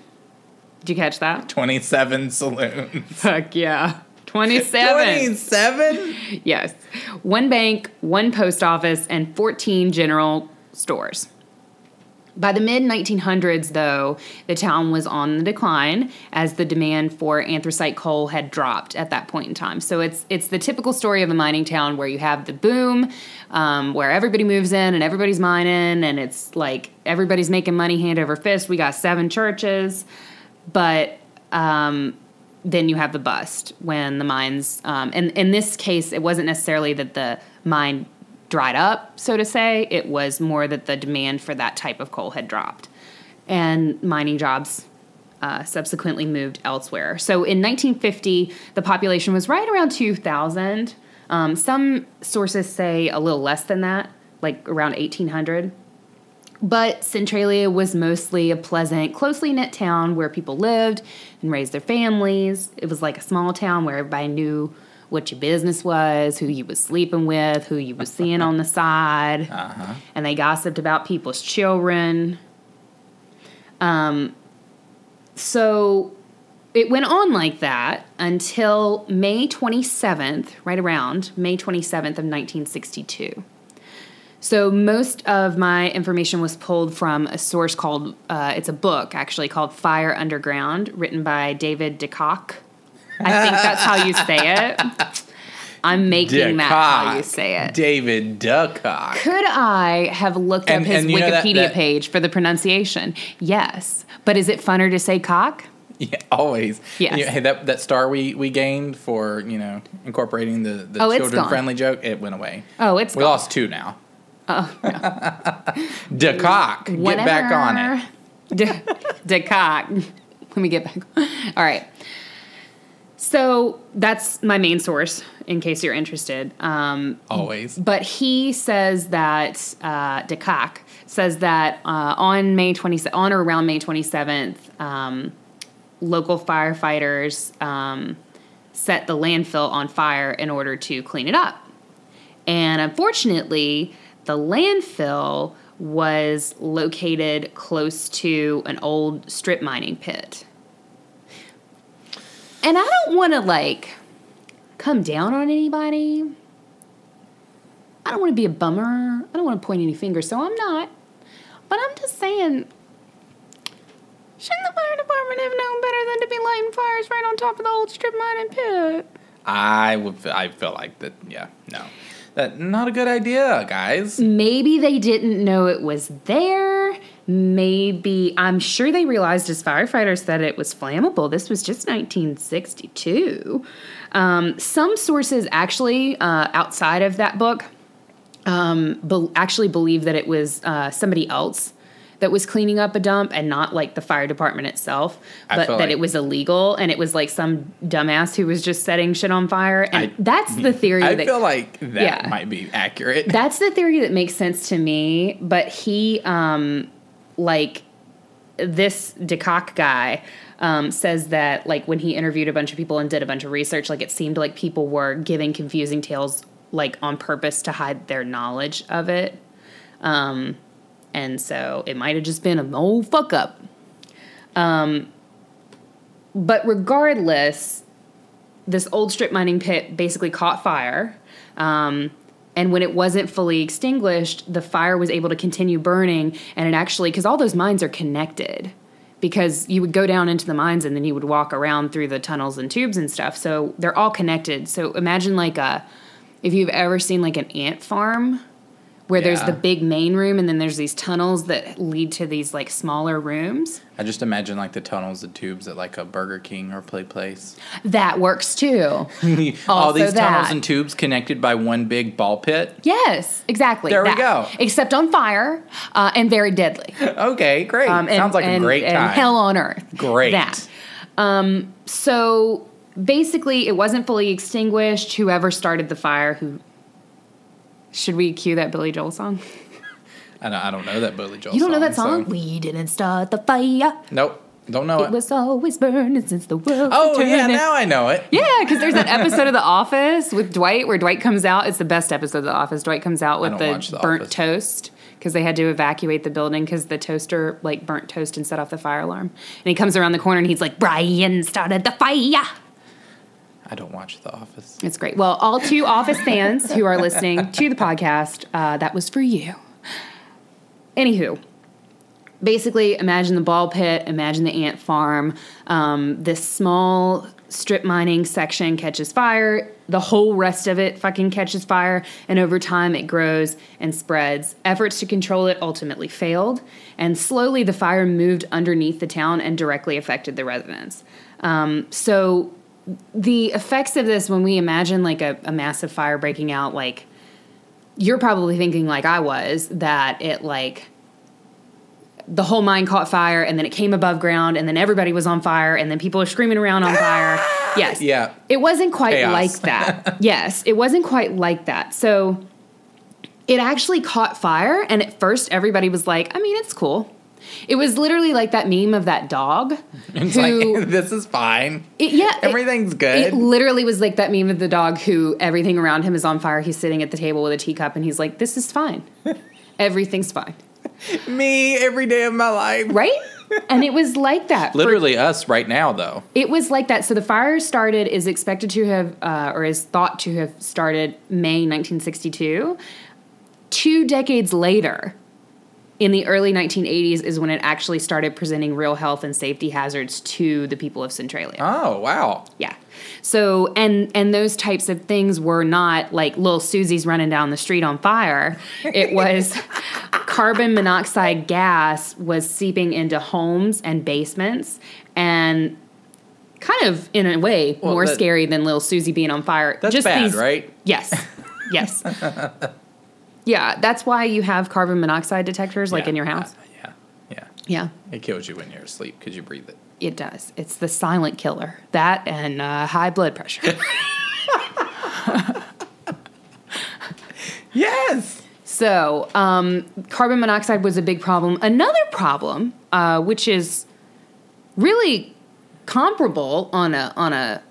Did you catch that? 27 saloons. Fuck yeah. 27. 27? Yes. One bank, one post office, and 14 general stores. By the mid 1900s, though, the town was on the decline as the demand for anthracite coal had dropped at that point in time. So it's it's the typical story of a mining town where you have the boom, um, where everybody moves in and everybody's mining, and it's like everybody's making money hand over fist. We got seven churches, but um, then you have the bust when the mines um, and in this case it wasn't necessarily that the mine dried up so to say. It was more that the demand for that type of coal had dropped. And mining jobs uh, subsequently moved elsewhere. So in 1950 the population was right around 2000 um, some sources say a little less than that like around 1800 but Centralia was mostly a pleasant, closely knit town where people lived and raised their families. It was like a small town where everybody knew what your business was, who you was sleeping with, who you was seeing on the side, and they gossiped about people's children. Um, so it went on like that until May 27th, right around May 27th of 1962. So most of my information was pulled from a source called uh, it's a book actually called Fire Underground, written by David DeKok. I think that's how you say it. I'm making that how you say it. David Duckock. Could I have looked And- up his know that- Wikipedia that- page for the pronunciation? Yes, but is it funner to say cock? Yeah, always. Yes. You- hey, that that star we we gained for you know incorporating the the Oh, children friendly joke, it went away. Oh, it's we gone. lost two now. Oh, DeKok, get back on it. DeKok. Let me get back. All right. So that's my main source, in case you're interested. Um, Always. but he says that uh, DeKok says that uh, on May 20, on or around May 27th, um, local firefighters um, set the landfill on fire in order to clean it up. And unfortunately, the landfill was located close to an old strip mining pit. And I don't want to like come down on anybody. I don't want to be a bummer. I don't want to point any fingers, so I'm not. But I'm just saying, shouldn't the fire department have known better than to be lighting fires right on top of the old strip mining pit? I would. I feel like that. Yeah. No. That not a good idea, guys. Maybe they didn't know it was there. Maybe I'm sure they realized as firefighters that it was flammable. This was just 1962. Um, some sources actually uh, outside of that book um, be- actually believe that it was uh, somebody else that was cleaning up a dump and not like the fire department itself, but that like- it was illegal and it was like some dumbass who was just setting shit on fire. And I- that's the theory. That I that, feel like that Yeah. might be accurate. that's the theory that makes sense to me. But he, um, like, this DeKok guy um, says that, like, when he interviewed a bunch of people and did a bunch of research, like, it seemed like people were giving confusing tales, like, on purpose to hide their knowledge of it. Um, and so it might have just been an old fuck up. Um, but regardless, this old strip mining pit basically caught fire. Um, and when it wasn't fully extinguished, the fire was able to continue burning. And it actually, because all those mines are connected, because you would go down into the mines and then you would walk around through the tunnels and tubes and stuff. So they're all connected. So imagine like a, if you've ever seen like an ant farm where there's the big main room and then there's these tunnels that lead to these like smaller rooms. I just imagine like the tunnels and tubes at like a Burger King or Play Place. That works too. All these tunnels and tubes connected by one big ball pit. Yes, exactly. There we go. Except on fire uh, and very deadly. Okay, great. Um, and- Sounds like and- a great and time. hell on earth. Great. That. Um, so basically, it wasn't fully extinguished. Whoever started the fire, who should we cue that Billy Joel song? I don't, I don't know that Billy Joel. You don't know that so- song? We didn't start the fire. Nope, don't know It it. was always burning since the world. oh yeah, now I know it. Yeah, because there's that episode of The Office with Dwight where Dwight comes out. It's the best episode of The Office. Dwight comes out with the The burnt Office. toast because they had to evacuate the building because the toaster like burnt toast and set off the fire alarm. And he comes around the corner and he's like, "Brian started the fire." I don't watch The Office. It's great. Well, all two Office fans who are listening to the podcast, uh, that was for you. Anywho, basically, imagine the ball pit, imagine the ant farm. Um, this small strip mining section catches fire. The whole rest of it fucking catches fire, and over time it grows and spreads. Efforts to control it ultimately failed, and slowly the fire moved underneath the town and directly affected the residents. Um, so the effects of this when we imagine like a, a massive fire breaking out like you're probably thinking like i was that it like the whole mine caught fire and then it came above ground and then everybody was on fire and then people are screaming around on fire. Yes. Yeah. it wasn't quite Chaos. like that. Yes it wasn't quite like that. So it actually caught fire and at first everybody was like i mean it's cool it was literally like that meme of that dog It's who like this is fine. it, yeah, Everything's It good. It literally was like that meme of the dog who everything around him is on fire. He's sitting at the table with a teacup and he's like, "This is fine. Everything's fine." Me every day of my life. Right? And it was like that. for- Literally us right now though. it was like that. So the fire started is expected to have uh, or is thought to have started May 1962. Two decades later, in the early 1980s, is when it actually started presenting real health and safety hazards to the people of Centralia. Oh wow. Yeah. So and and those types of things were not like little Susie's running down the street on fire. It was carbon monoxide gas was seeping into homes and basements and kind of in a way Well, more that- scary than little Susie being on fire. That's bad, right? Yes. Yes. yeah, that's why you have carbon monoxide detectors like Yeah. in your house. Uh, yeah. Yeah. Yeah. It kills you when you're asleep because you breathe it. It does. It's the silent killer. That and uh, high blood pressure. Yes. So, um, carbon monoxide was a big problem. Another problem, uh, which is really comparable on a on a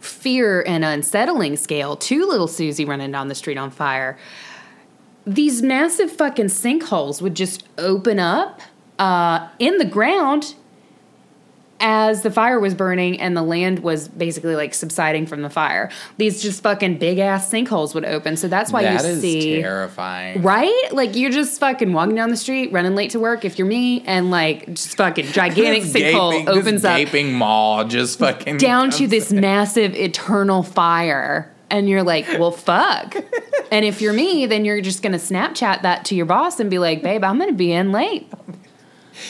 fear and unsettling scale to little Susie running down the street on fire. These massive fucking sinkholes would just open up uh, in the ground as the fire was burning and the land was basically like subsiding from the fire. These just fucking big ass sinkholes would open. So that's why That you is see terrifying. Right? Like you're just fucking walking down the street, running late to work if you're me, and like just fucking gigantic sinkhole opens this up Gaping maw just fucking down to this massive eternal fire. And you're like, well, fuck. and if you're me, then you're just gonna Snapchat that to your boss and be like, babe, I'm gonna be in late.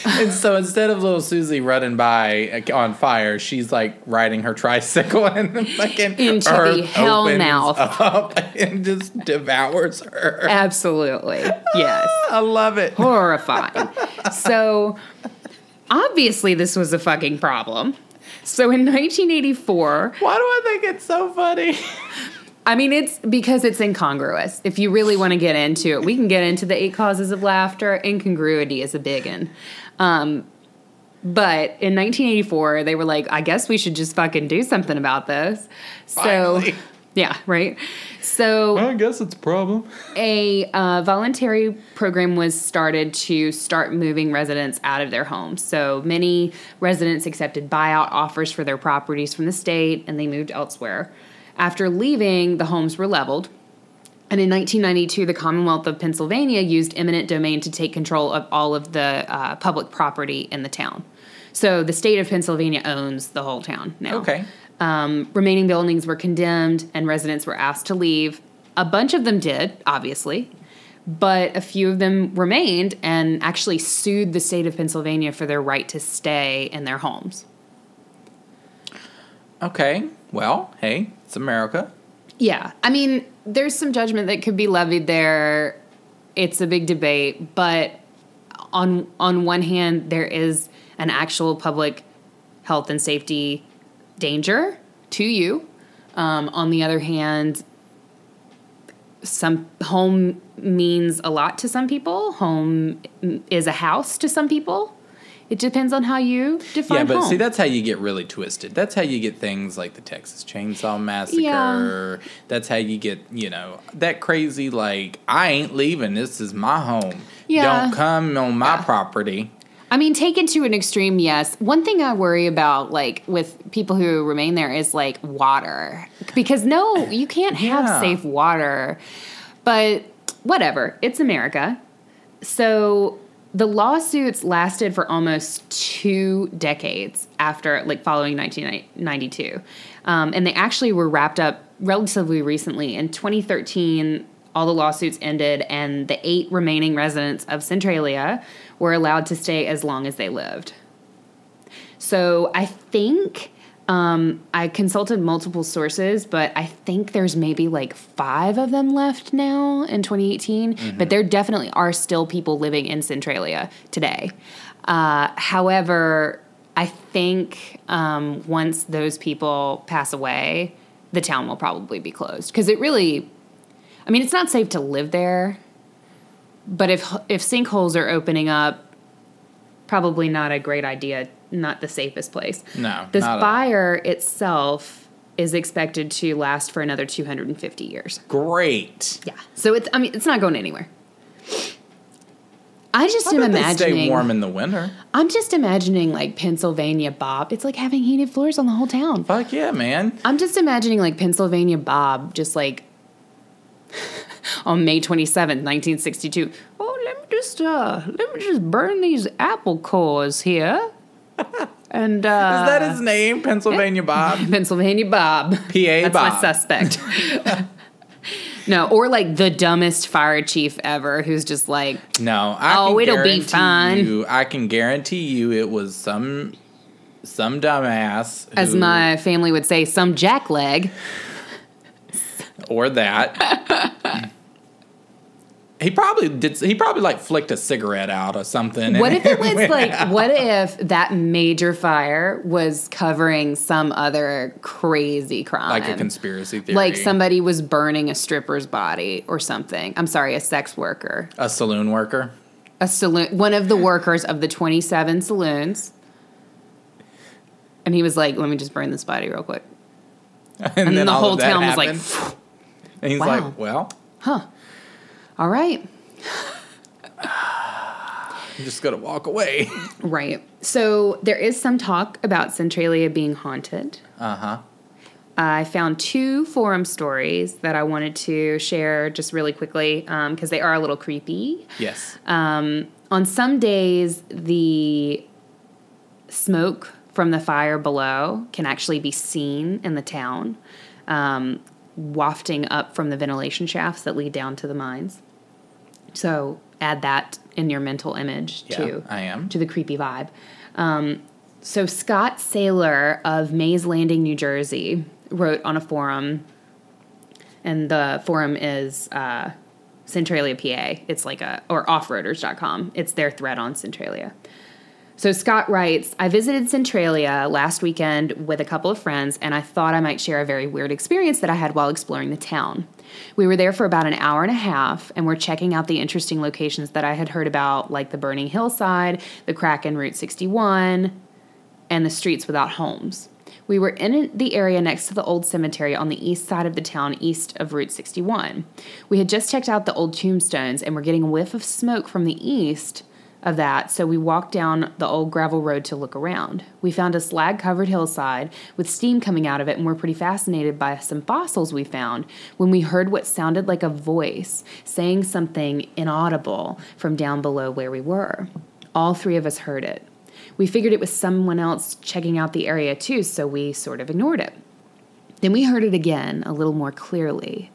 And so instead of little Susie running by on fire, she's like riding her tricycle and the fucking Into the hell mouth. up and just devours her. Absolutely. Yes. I love it. horrifying. so obviously this was a fucking problem. So in 1984, Why do I think it's so funny? I mean it's because it's incongruous. If you really want to get into it, we can get into the eight causes of laughter. Incongruity is a big one. Um, but in 1984, they were like, I guess we should just fucking do something about this. So, Finally. yeah, right. So, I guess it's a problem. a uh, voluntary program was started to start moving residents out of their homes. So many residents accepted buyout offers for their properties from the state and they moved elsewhere. After leaving, the homes were leveled. And in 1992, the Commonwealth of Pennsylvania used eminent domain to take control of all of the uh, public property in the town. So the state of Pennsylvania owns the whole town now. Okay. Um, remaining buildings were condemned and residents were asked to leave. A bunch of them did, obviously, but a few of them remained and actually sued the state of Pennsylvania for their right to stay in their homes. Okay. Well, hey, it's America. Yeah. I mean, there's some judgment that could be levied there. It's a big debate, but on on one hand there is an actual public health and safety danger to you. Um, on the other hand, some home means a lot to some people. Home is a house to some people. It depends on how you define Yeah, but home. see, that's how you get really twisted. That's how you get things like the Texas Chainsaw Massacre. Yeah. That's how you get, you know, that crazy, like, I ain't leaving. This is my home. Yeah. Don't come on my Yeah. property. I mean, taken to an extreme, yes. One thing I worry about, like with people who remain there, is like water, because no, you can't have Yeah. safe water. But whatever, it's America. So the lawsuits lasted for almost two decades after, like, following 1992, um, and they actually were wrapped up relatively recently in 2013. All the lawsuits ended, and the eight remaining residents of Centralia were allowed to stay as long as they lived. So I think um, I consulted multiple sources, but I think there's maybe like five of them left now in 2018. But there definitely are still people living in Centralia today. Uh, however, I think um, once those people pass away, the town will probably be closed because it really. I mean, it's not safe to live there, but if if sinkholes are opening up, probably not a great idea. Not the safest place. No, This not at all. fire itself is expected to last for another 250 years. Great. Yeah. So it's I mean it's not going anywhere. I just I am imagining stay warm in the winter. I'm just imagining like Pennsylvania Bob. It's like having heated floors on the whole town. Fuck yeah, man. I'm just imagining like Pennsylvania Bob just like on May 27th, 1962. Oh, let me just uh let me just burn these apple cores here. And uh Is that his name? Pennsylvania Bob? Pennsylvania Bob. PA That's my suspect. no, or like the dumbest fire chief ever who's just like, No. I Oh, can it'll be fine. You, I can guarantee you it was some some dumbass. as my family would say, some jackleg. or that. He probably did. He probably like flicked a cigarette out or something. What if it was like, out. what if that major fire was covering some other crazy crime? like a conspiracy theory? Like somebody was burning a stripper's body or something. I'm sorry, a sex worker. a saloon worker. A saloon, one of the workers of the 27 saloons. And he was like, let me just burn this body real quick. And, And then the whole town was like, happened. and he's wow. like, well, all right. I'm just gonna walk away. Right. So there is some talk about Centralia being haunted. Uh huh. I found two forum stories that I wanted to share just really quickly because they are a little creepy. Yes. Um, on some days, the smoke from the fire below can actually be seen in the town, um, wafting up from the ventilation shafts that lead down to the mines. So add that in your mental image Yeah, too I am. to the creepy vibe. Um, so Scott Saylor of Mays Landing, New Jersey, wrote on a forum, and the forum is uh, Centralia, PA. It's like a or offroaders.com. It's their thread on Centralia. So Scott writes, I visited Centralia last weekend with a couple of friends, and I thought I might share a very weird experience that I had while exploring the town. We were there for about an hour and a half, and we're checking out the interesting locations that I had heard about, like the burning hillside, the crack in Route 61, and the streets without homes. We were in the area next to the old cemetery on the east side of the town, east of Route 61. We had just checked out the old tombstones and were getting a whiff of smoke from the east of that, so we walked down the old gravel road to look around. We found a slag covered hillside with steam coming out of it and we were pretty fascinated by some fossils we found when we heard what sounded like a voice saying something inaudible from down below where we were. All three of us heard it. We figured it was someone else checking out the area too, so we sort of ignored it. Then we heard it again, a little more clearly.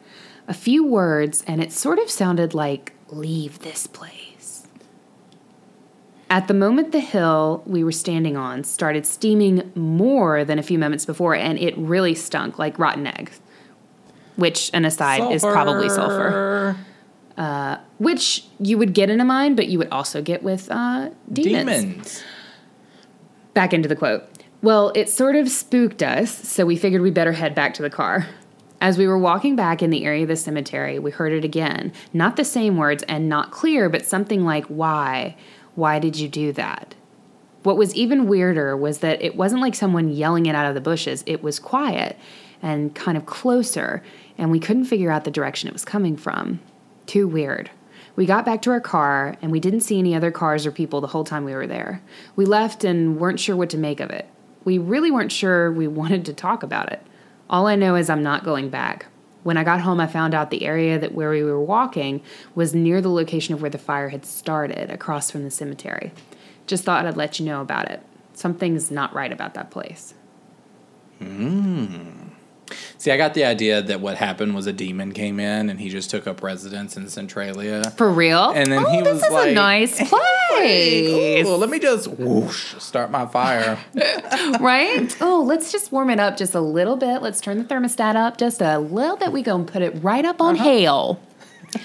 A few words, and it sort of sounded like, leave this place. At the moment, the hill we were standing on started steaming more than a few moments before, and it really stunk like rotten eggs. Which, an aside, is probably sulfur. Which you would get in a mine, but you would also get with uh, demons. Demons. Back into the quote. Well, it sort of spooked us, so we figured we better head back to the car. As we were walking back in the area of the cemetery, we heard it again. Not the same words and not clear, but something like, Why? Why did you do that? What was even weirder was that it wasn't like someone yelling it out of the bushes, it was quiet and kind of closer, and we couldn't figure out the direction it was coming from. Too weird. We got back to our car and we didn't see any other cars or people the whole time we were there. We left and weren't sure what to make of it. We really weren't sure we wanted to talk about it. All I know is I'm not going back. When I got home, I found out the area that where we were walking was near the location of where the fire had started, across from the cemetery. Just thought I'd let you know about it. Something's not right about that place. Hmm. See, I got the idea that what happened was a demon came in and he just took up residence in Centralia. For real? And then oh, he this was is like- a nice place, Cool, let me just whoosh, start my fire. right? Oh, let's just warm it up just a little bit. Let's turn the thermostat up just a little bit. We go and put it right up on hail.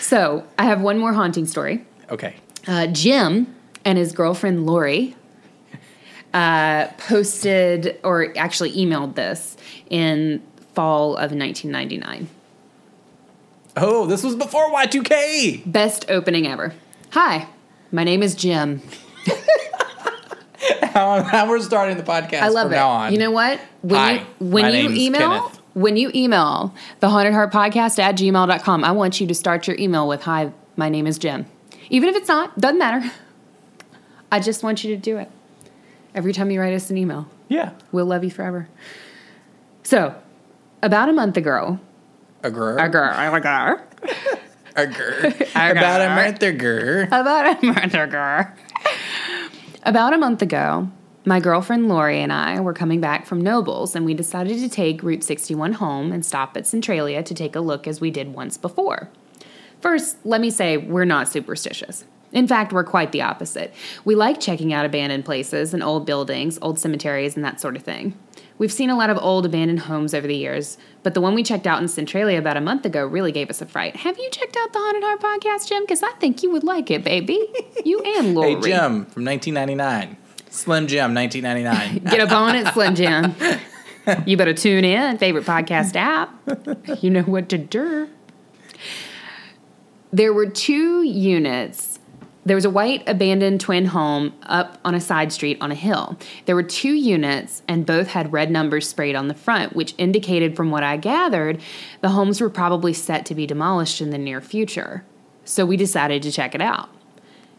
so I have one more haunting story. Okay. uh, Jim and his girlfriend Lori uh, posted or actually emailed this in fall of 1999. Oh, this was before Y2K. Best opening ever. Hi, my name is Jim. How, how we're starting the podcast I love from it. now on. You know what? When Hi, you when my you email Kenneth. when you email the haunted heart podcast at gmail.com, I want you to start your email with hi, my name is Jim. Even if it's not, doesn't matter. I just want you to do it. Every time you write us an email. yeah. We'll love you forever. So, about a month ago, A girl. a girl, a girl, A girl. About a girl. murder girl. about a month ago, about a month ago, my girlfriend Lori and I were coming back from Knoebels, and we decided to take Route 61 home and stop at Centralia to take a look as we did once before. First, let me say we're not superstitious. In fact, we're quite the opposite. We like checking out abandoned places and old buildings, old cemeteries, and that sort of thing. We've seen a lot of old abandoned homes over the years, but the one we checked out in Centralia about a month ago really gave us a fright. Have you checked out the Haunted Heart podcast, Jim? Because I think you would like it, baby. You and Lori. Hey, Jim from 1999. Slim Jim, 1999. Get up on it, Slim Jim. You better tune in, favorite podcast app. You know what to do. There were two units. There was a white abandoned twin home up on a side street on a hill. There were two units, and both had red numbers sprayed on the front, which indicated, from what I gathered, the homes were probably set to be demolished in the near future. So we decided to check it out.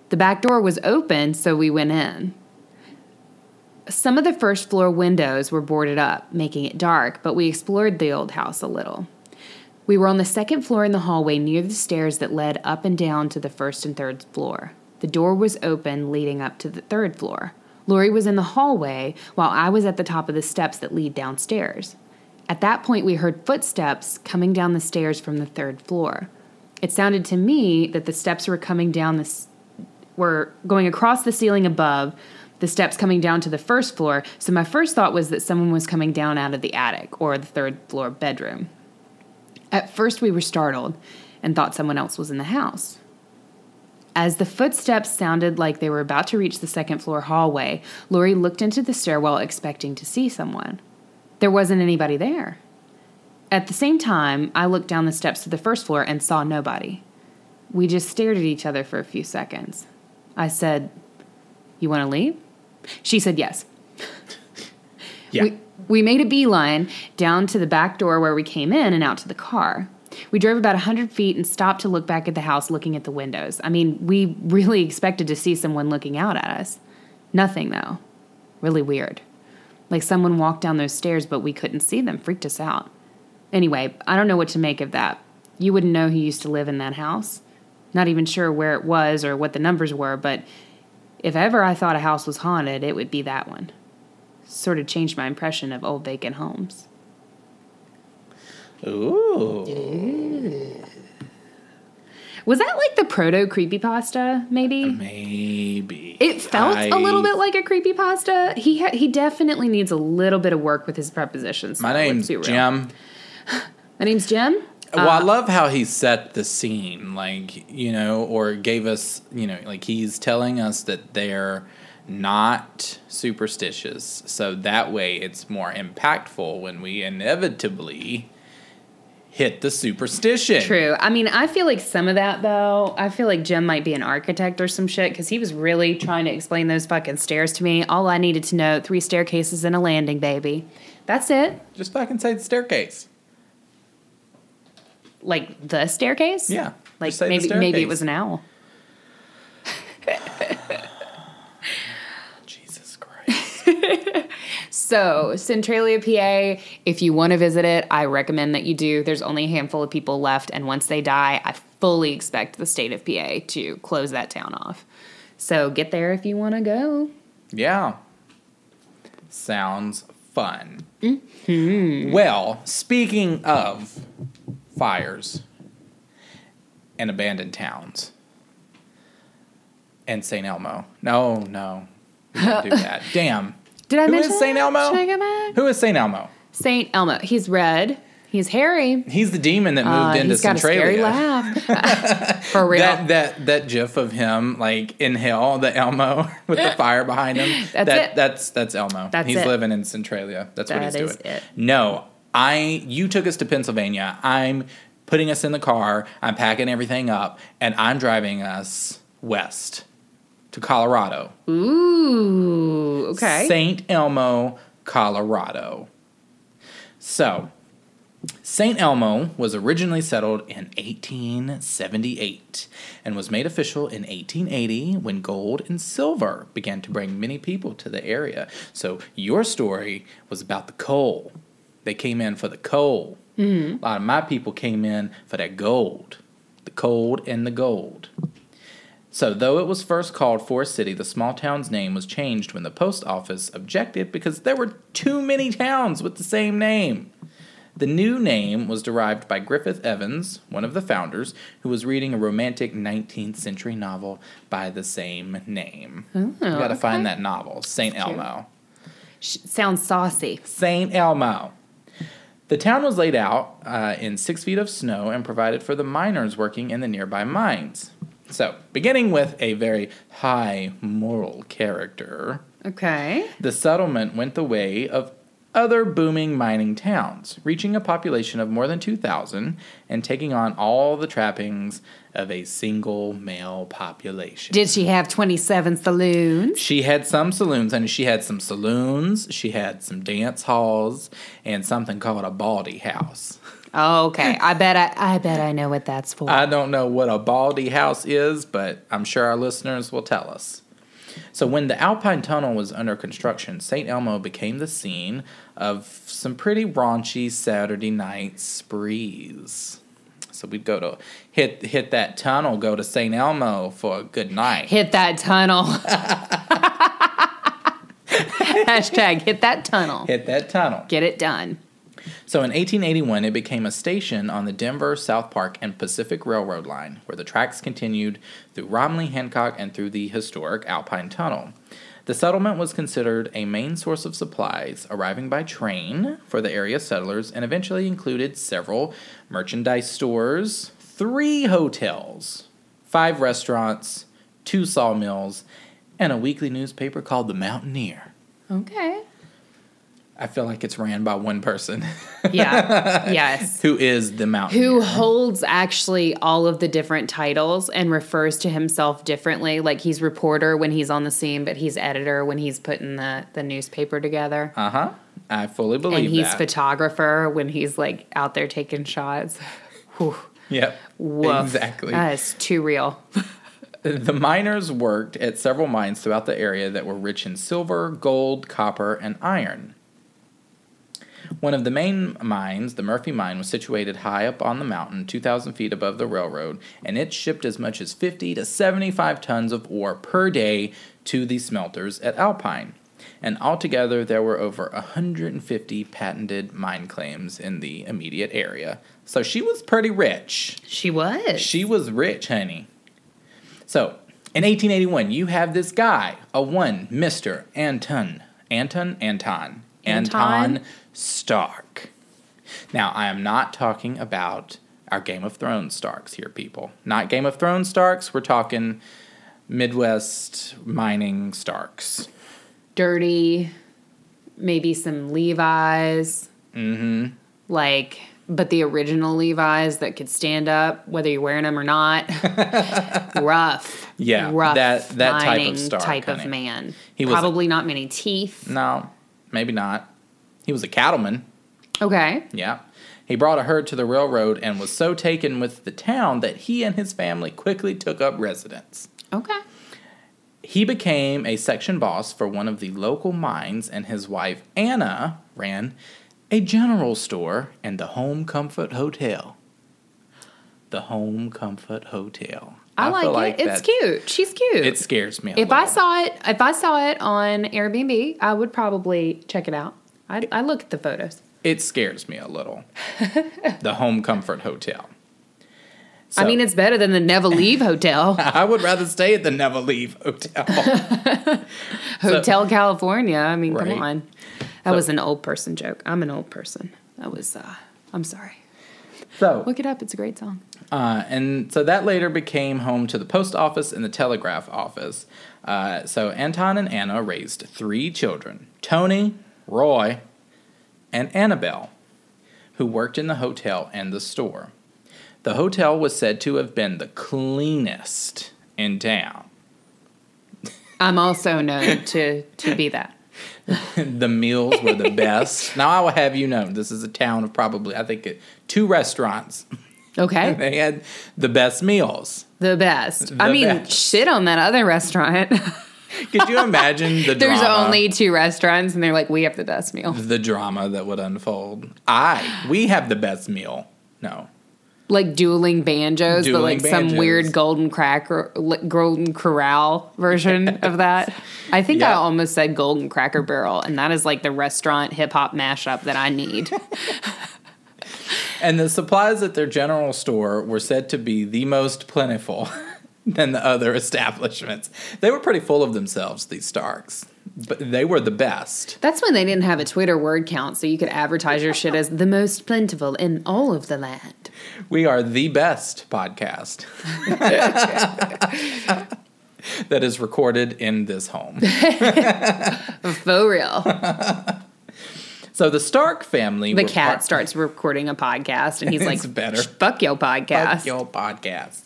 The back door was open, so we went in. Some of the first floor windows were boarded up, making it dark, but we explored the old house a little. We were on the second floor in the hallway near the stairs that led up and down to the first and third floor. The door was open leading up to the third floor. Lori was in the hallway while I was at the top of the steps that lead downstairs. At that point, we heard footsteps coming down the stairs from the third floor. It sounded to me that the steps were coming down the were going across the ceiling above, the steps coming down to the first floor. So my first thought was that someone was coming down out of the attic or the third floor bedroom. At first, we were startled and thought someone else was in the house. As the footsteps sounded like they were about to reach the second floor hallway, Lori looked into the stairwell expecting to see someone. There wasn't anybody there. At the same time, I looked down the steps to the first floor and saw nobody. We just stared at each other for a few seconds. I said, You want to leave? She said yes. Yeah. We, we made a beeline down to the back door where we came in and out to the car. We drove about 100 feet and stopped to look back at the house, looking at the windows. I mean, we really expected to see someone looking out at us. Nothing, though. Really weird. Like someone walked down those stairs, but we couldn't see them. Freaked us out. Anyway, I don't know what to make of that. You wouldn't know who used to live in that house. Not even sure where it was or what the numbers were, but if ever I thought a house was haunted, it would be that one sort of changed my impression of old vacant homes. Ooh. Was that like the proto creepypasta, maybe? Maybe. It felt a little bit like a creepypasta. He ha- he definitely needs a little bit of work with his prepositions. My name's. Jim. My name's Jim. Well, I Uh, love how he set the scene, like, you know, or gave us, you know, like he's telling us that they're not superstitious. So that way it's more impactful when we inevitably hit the superstition. True. I mean, I feel like some of that though. I feel like Jim might be an architect or some shit because he was really trying to explain those fucking stairs to me. All I needed to know: three staircases and a landing, baby. That's it. Just fucking say the staircase. Like the staircase. Yeah. Like Just say the maybe maybe it was an owl. Jesus Christ. So, Centralia, PA, if you want to visit it, I recommend that you do. There's only a handful of people left, and once they die, I fully expect the state of PA to close that town off. So, get there if you want to go. yeah. Sounds fun. Mm-hmm. Well, speaking of fires and abandoned towns and St. Elmo. No, no. Do that. Damn. Did I Who mention is St. that? Elmo? Should I go back? Who is St. Elmo? Saint Elmo. He's red. He's hairy. He's the demon that moved Uh, into he's got Centralia. a scary laugh. For real. That that that gif of him like in hell, the Elmo with the fire behind him. That's that, it. That's that's Elmo. That's he's it. living in Centralia. That's what he's is doing. it. No, I you took us to Pennsylvania. I'm putting us in the car. I'm packing everything up, and I'm driving us west to Colorado. Ooh, okay. St. Elmo, Colorado. So, St. Elmo was originally settled in 1878 and was made official in 1880 when gold and silver began to bring many people to the area. So, your story was about the coal. They came in for the coal. Mm-hmm. A lot of my people came in for that gold. The cold and the gold. So, though it was first called Forest City, the small town's name was changed when the post office objected because there were too many towns with the same name. The new name was derived by Griffith Evans, one of the founders, who was reading a romantic 19th century novel by the same name. you got to find Oh, that novel, St. Elmo. Sh- sounds saucy. St. Elmo. The town was laid out uh, in six feet of snow and provided for the miners working in the nearby mines. So, beginning with a very high moral character, Okay. the settlement went the way of other booming mining towns, reaching a population of more than 2,000 and taking on all the trappings of a single male population. Did she have 27 saloons? She had some saloons, and she had some saloons, she had some dance halls, and something called a baldy house. Oh, okay. I bet I, I bet I know what that's for. I don't know what a baldy house is, but I'm sure our listeners will tell us. So, when the Alpine Tunnel was under construction, St. Elmo became the scene of some pretty raunchy Saturday night sprees. So we'd go to hit hit that tunnel, go to St. Elmo for a good night. hit that tunnel. Hashtag hit that tunnel. Hit that tunnel. Get it done. So in 1881, it became a station on the Denver, South Park, and Pacific Railroad line, where the tracks continued through Romley, Hancock, and through the historic Alpine Tunnel. The settlement was considered a main source of supplies, arriving by train for the area settlers, and eventually included several merchandise stores, three hotels, five restaurants, two sawmills, and a weekly newspaper called The Mountaineer. Okay. I feel like it's ran by one person Yeah. yes. who is the Mountaineer. Who holds actually all of the different titles and refers to himself differently. Like he's reporter when he's on the scene, but he's editor when he's putting the, the newspaper together. Uh huh. I fully believe and he's that. photographer when he's like out there taking shots. Whew. yep. Woof. Exactly. That is too real. the miners worked at several mines throughout the area that were rich in silver, gold, copper, and iron. One of the main mines, the Murphy Mine, was situated high up on the mountain, 2,000 feet above the railroad, and it shipped as much as 50 to 75 tons of ore per day to the smelters at Alpine. And altogether, there were over 150 patented mine claims in the immediate area. So she was pretty rich. She was. She was rich, honey. So, in 1881, you have this guy, a one, Mr. Anton. Anton? Anton. Anton? Anton Stark. Now, I am not talking about our Game of Thrones Starks here, people. Not Game of Thrones Starks. We're talking Midwest mining Starks. Dirty, maybe some Levi's. Mm-hmm. Like, but the original Levi's that could stand up, whether you're wearing them or not. rough. Yeah, rough. that- that type of Stark, type of man. He was Probably not many teeth. No, maybe not. He was a cattleman. Okay. Yeah. He brought a herd to the railroad and was so taken with the town that he and his family quickly took up residence. Okay. He became a section boss for one of the local mines, and his wife Anna ran a general store and the Home Comfort Hotel. The Home Comfort Hotel. I, like, it. It's that- cute. She's cute. It scares me. A if I saw it, if I saw it on Airbnb, I would probably check it out. I I look at the photos. it scares me a little. the Home Comfort Hotel. I mean, it's better than the Never Leave Hotel, I would rather stay at the Never Leave Hotel. Hotel California. I mean, Right. come on. That So- was an old person joke. I'm an old person. That was. uh I'm sorry. so, Look it up. It's a great song. uh, and so that later became home to the post office and the telegraph office. Uh, so Anton and Anna raised three children: Tony, Roy, and Annabelle, who worked in the hotel and the store. The hotel was said to have been the cleanest in town. I'm also known to to be that. the meals were the best. now I will have you know, this is a town of probably I think two restaurants. Okay. They had the best meals. The best. I mean, best. shit on that other restaurant. Could you imagine the There's drama? only two restaurants, and they're like, we have the best meal. the drama that would unfold. I we have the best meal. No. Like dueling banjos, but Dueling like some weird golden cracker, golden corral version of that. I think I almost said golden cracker barrel, and that is like the restaurant hip hop mashup that I need. And the supplies at their general store were said to be the most plentiful than the other establishments. They were pretty full of themselves, these Starks. But they were the best. That's when they didn't have a Twitter word count, so you could advertise your shit as the most plentiful in all of the land. We are the best podcast that is recorded in this home. For real. So the Stark family. The cat part- starts recording a podcast, and he's like, better. fuck your podcast. Fuck your podcast.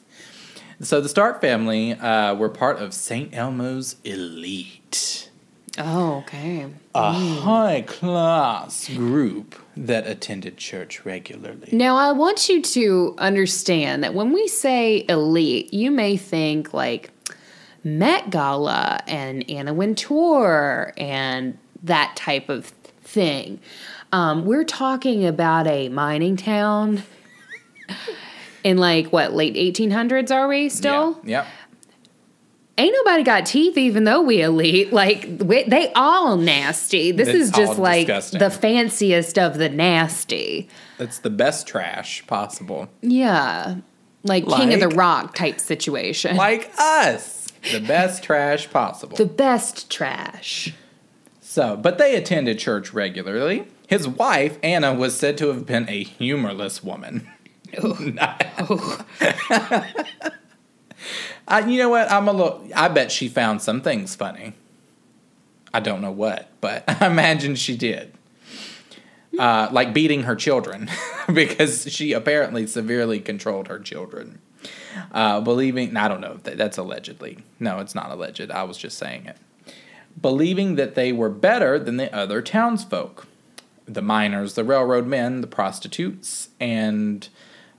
So the Stark family uh, were part of St. Elmo's elite, Oh, okay. a high class group that attended church regularly. Now, I want you to understand that when we say elite, you may think like Met Gala and Anna Wintour and that type of thing. Um, we're talking about a mining town in like what, late 1800s, are we still? Yeah. Yep. Ain't nobody got teeth, even though we elite. Like we, they all nasty. This It's is just all like disgusting. the fanciest of the nasty. It's the best trash possible. Yeah. Like, King of the Like- Rock type situation. Like us. The best trash possible. the best trash. So, but they attended church regularly. His wife, Anna, was said to have been a humorless woman. I, you know what? I'm a little. I bet she found some things funny. I don't know what, but I imagine she did. Uh, like beating her children, because she apparently severely controlled her children. Uh, believing, I don't know, that, that's allegedly. No, it's not alleged. I was just saying it. Believing that they were better than the other townsfolk the miners, the railroad men, the prostitutes, and,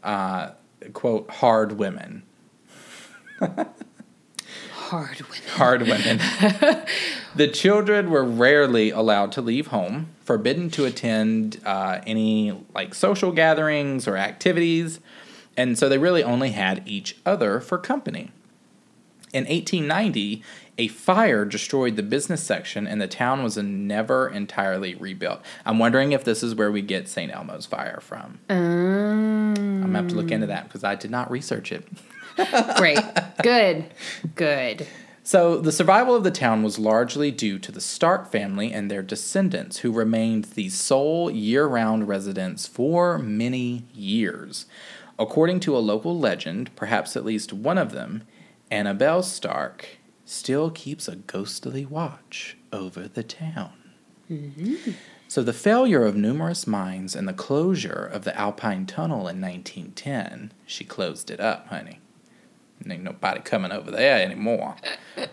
uh, quote, hard women. Hard women. hard women. the children were rarely allowed to leave home, forbidden to attend uh, any like social gatherings or activities, and so they really only had each other for company. In 1890, a fire destroyed the business section, and the town was never entirely rebuilt. I'm wondering if this is where we get St. Elmo's fire from. Um, I'm gonna have to look into that because I did not research it. great. Good. Good. So, the survival of the town was largely due to the Stark family and their descendants, who remained the sole year round residents for many years. According to a local legend, perhaps at least one of them, Annabelle Stark still keeps a ghostly watch over the town. Mm-hmm. So, the failure of numerous mines and the closure of the Alpine Tunnel in 1910, she closed it up, honey. Ain't nobody coming over there anymore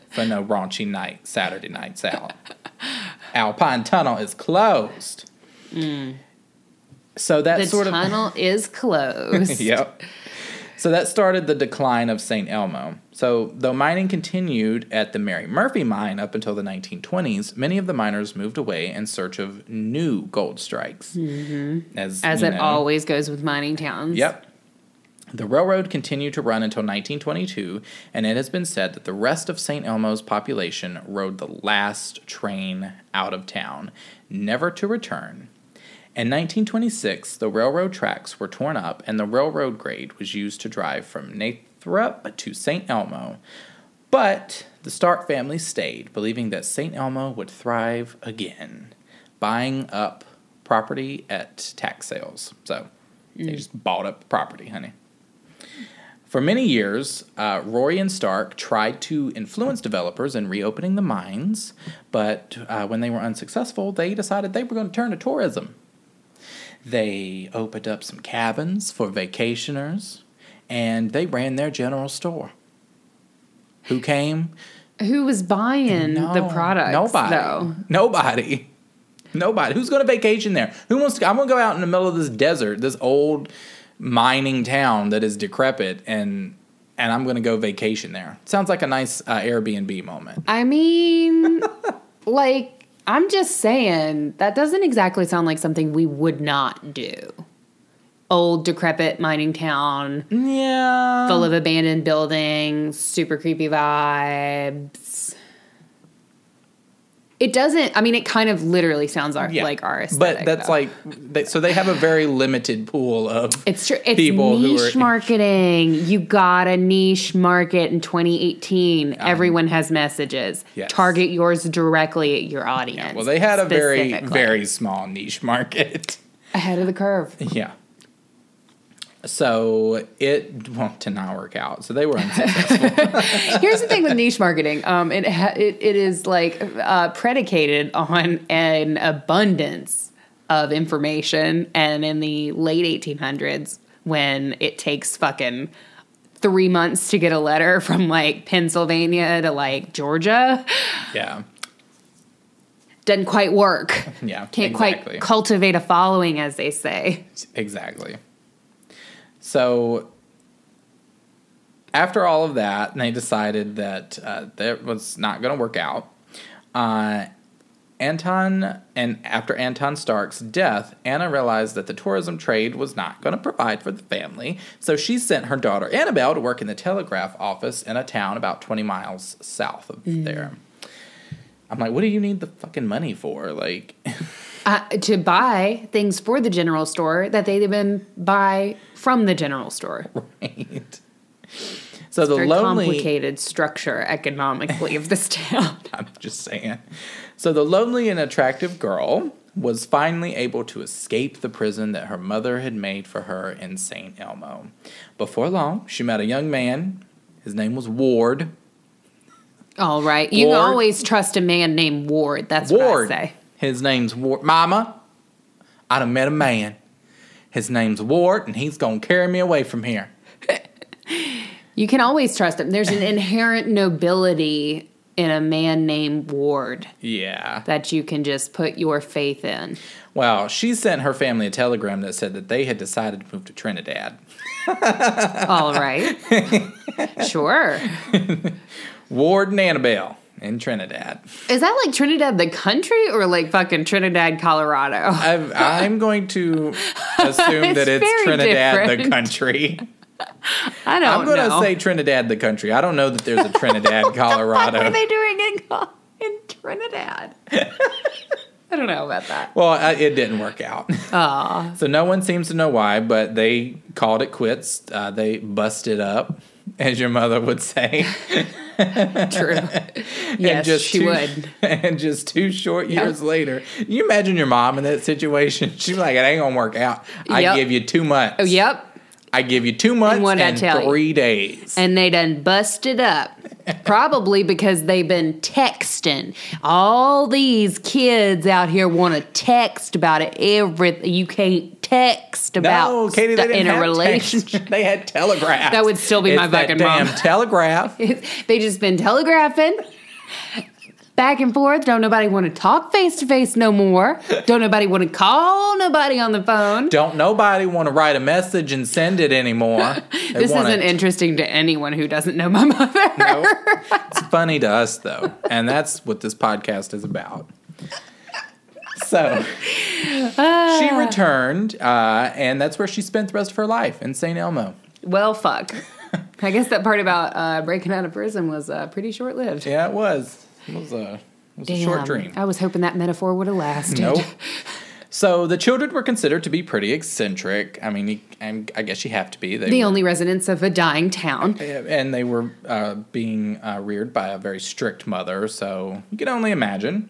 for no raunchy night, Saturday nights out. Alpine Tunnel is closed. Mm. So that The sort of tunnel is closed. yep. So that started the decline of St. Elmo. So, though mining continued at the Mary Murphy mine up until the 1920s, many of the miners moved away in search of new gold strikes. Mm-hmm. As, As it know. always goes with mining towns. Yep. The railroad continued to run until 1922, and it has been said that the rest of St. Elmo's population rode the last train out of town, never to return. In 1926, the railroad tracks were torn up, and the railroad grade was used to drive from Nathrop to St. Elmo. But the Stark family stayed, believing that St. Elmo would thrive again, buying up property at tax sales. So they just bought up property, honey. For many years, uh, Rory and Stark tried to influence developers in reopening the mines, but uh, when they were unsuccessful, they decided they were going to turn to tourism. They opened up some cabins for vacationers, and they ran their general store. Who came? Who was buying the No, products? Nobody. Though? Nobody. Nobody. Who's going to vacation there? Who wants to? I'm going to go out in the middle of this desert, this old mining town that is decrepit, and and I'm going to go vacation there. Sounds like a nice uh, Airbnb moment. I mean, like, I'm just saying, that doesn't exactly sound like something we would not do. Old, decrepit mining town, Yeah. full of abandoned buildings, super creepy vibes. It doesn't, I mean, it kind of literally sounds Yeah. like our aesthetic. But that's though. like, they, so they have a very limited pool of. It's true. It's people who niche are- marketing. You got a niche market in 2018. Everyone has messages. Um, yes. Target yours directly at your audience. well, they had a very, very small niche market. ahead of the curve. Yeah. So it well, did not work out. So they were unsuccessful. Here's the thing with niche marketing. Um, it ha- it, it is like uh, predicated on an abundance of information, and in the late 1800s, when it takes fucking three months to get a letter from like Pennsylvania to like Georgia, yeah. doesn't quite work. Yeah. Can't exactly. quite cultivate a following, as they say. Exactly. So after all of that, they decided that uh, that was not going to work out. Uh, Anton and after Anton Stark's death, Anna realized that the tourism trade was not going to provide for the family, so she sent her daughter Annabelle to work in the telegraph office in a town about 20 miles south of there. I'm like, what do you need the fucking money for? Like, Uh, to buy things for the general store that they then buy from the general store. right? So the Very lonely complicated structure economically of this town. I'm just saying. So the lonely and attractive girl was finally able to escape the prison that her mother had made for her in St. Elmo. Before long, she met a young man. His name was Ward. All right, you can always trust a man named Ward. That's Ward. what I say. His name's Ward. Mama, I'd have met a man. His name's Ward, and he's gonna carry me away from here. You can always trust him. There's an inherent nobility in a man named Ward Yeah. that you can just put your faith in. Well, she sent her family a telegram that said that they had decided to move to Trinidad. All right, sure. Ward and Annabelle in Trinidad. Is that like Trinidad the country or like fucking Trinidad, Colorado? I've, I'm going to assume that It's it's very Trinidad the country. I don't I'm going to say Trinidad the country. I don't know that there's a Trinidad, Colorado. What are they doing in, in Trinidad? I don't know about that. well, I, it didn't work out. Aw. So no one seems to know why, but they called it quits. Uh, they busted up, as your mother would say. True. Yes, just she two, would. And just two short years later, you imagine your mom in that situation. She's like, "It ain't gonna work out. I Yep. give you two months. Oh, yep. I give you two months I and tell you? three days. and they done busted up. Probably because they've been texting. All these kids out here want to text about it. Every you can't text about no, Katie, they stu- in a relationship. They had telegraph. That would still be my It's that fucking damn mom. telegraph. they just been telegraphing back and forth. Don't nobody want to talk face to face no more. Don't nobody want to call nobody on the phone. Don't nobody want to write a message and send it anymore. This isn't interesting to anyone who doesn't know my mother. No. It's funny to us though, and that's what this podcast is about. So she returned, uh, and that's where she spent the rest of her life in St. Elmo. Well, fuck. I guess that part about uh, breaking out of prison was uh, pretty short lived. Yeah, it was. It was a, it was a short dream. I was hoping that metaphor would have lasted. Nope. So the children were considered to be pretty eccentric. I mean, I guess you have to be. They The were- only residents of a dying town. and they were uh, being uh, reared by a very strict mother, so you can only imagine.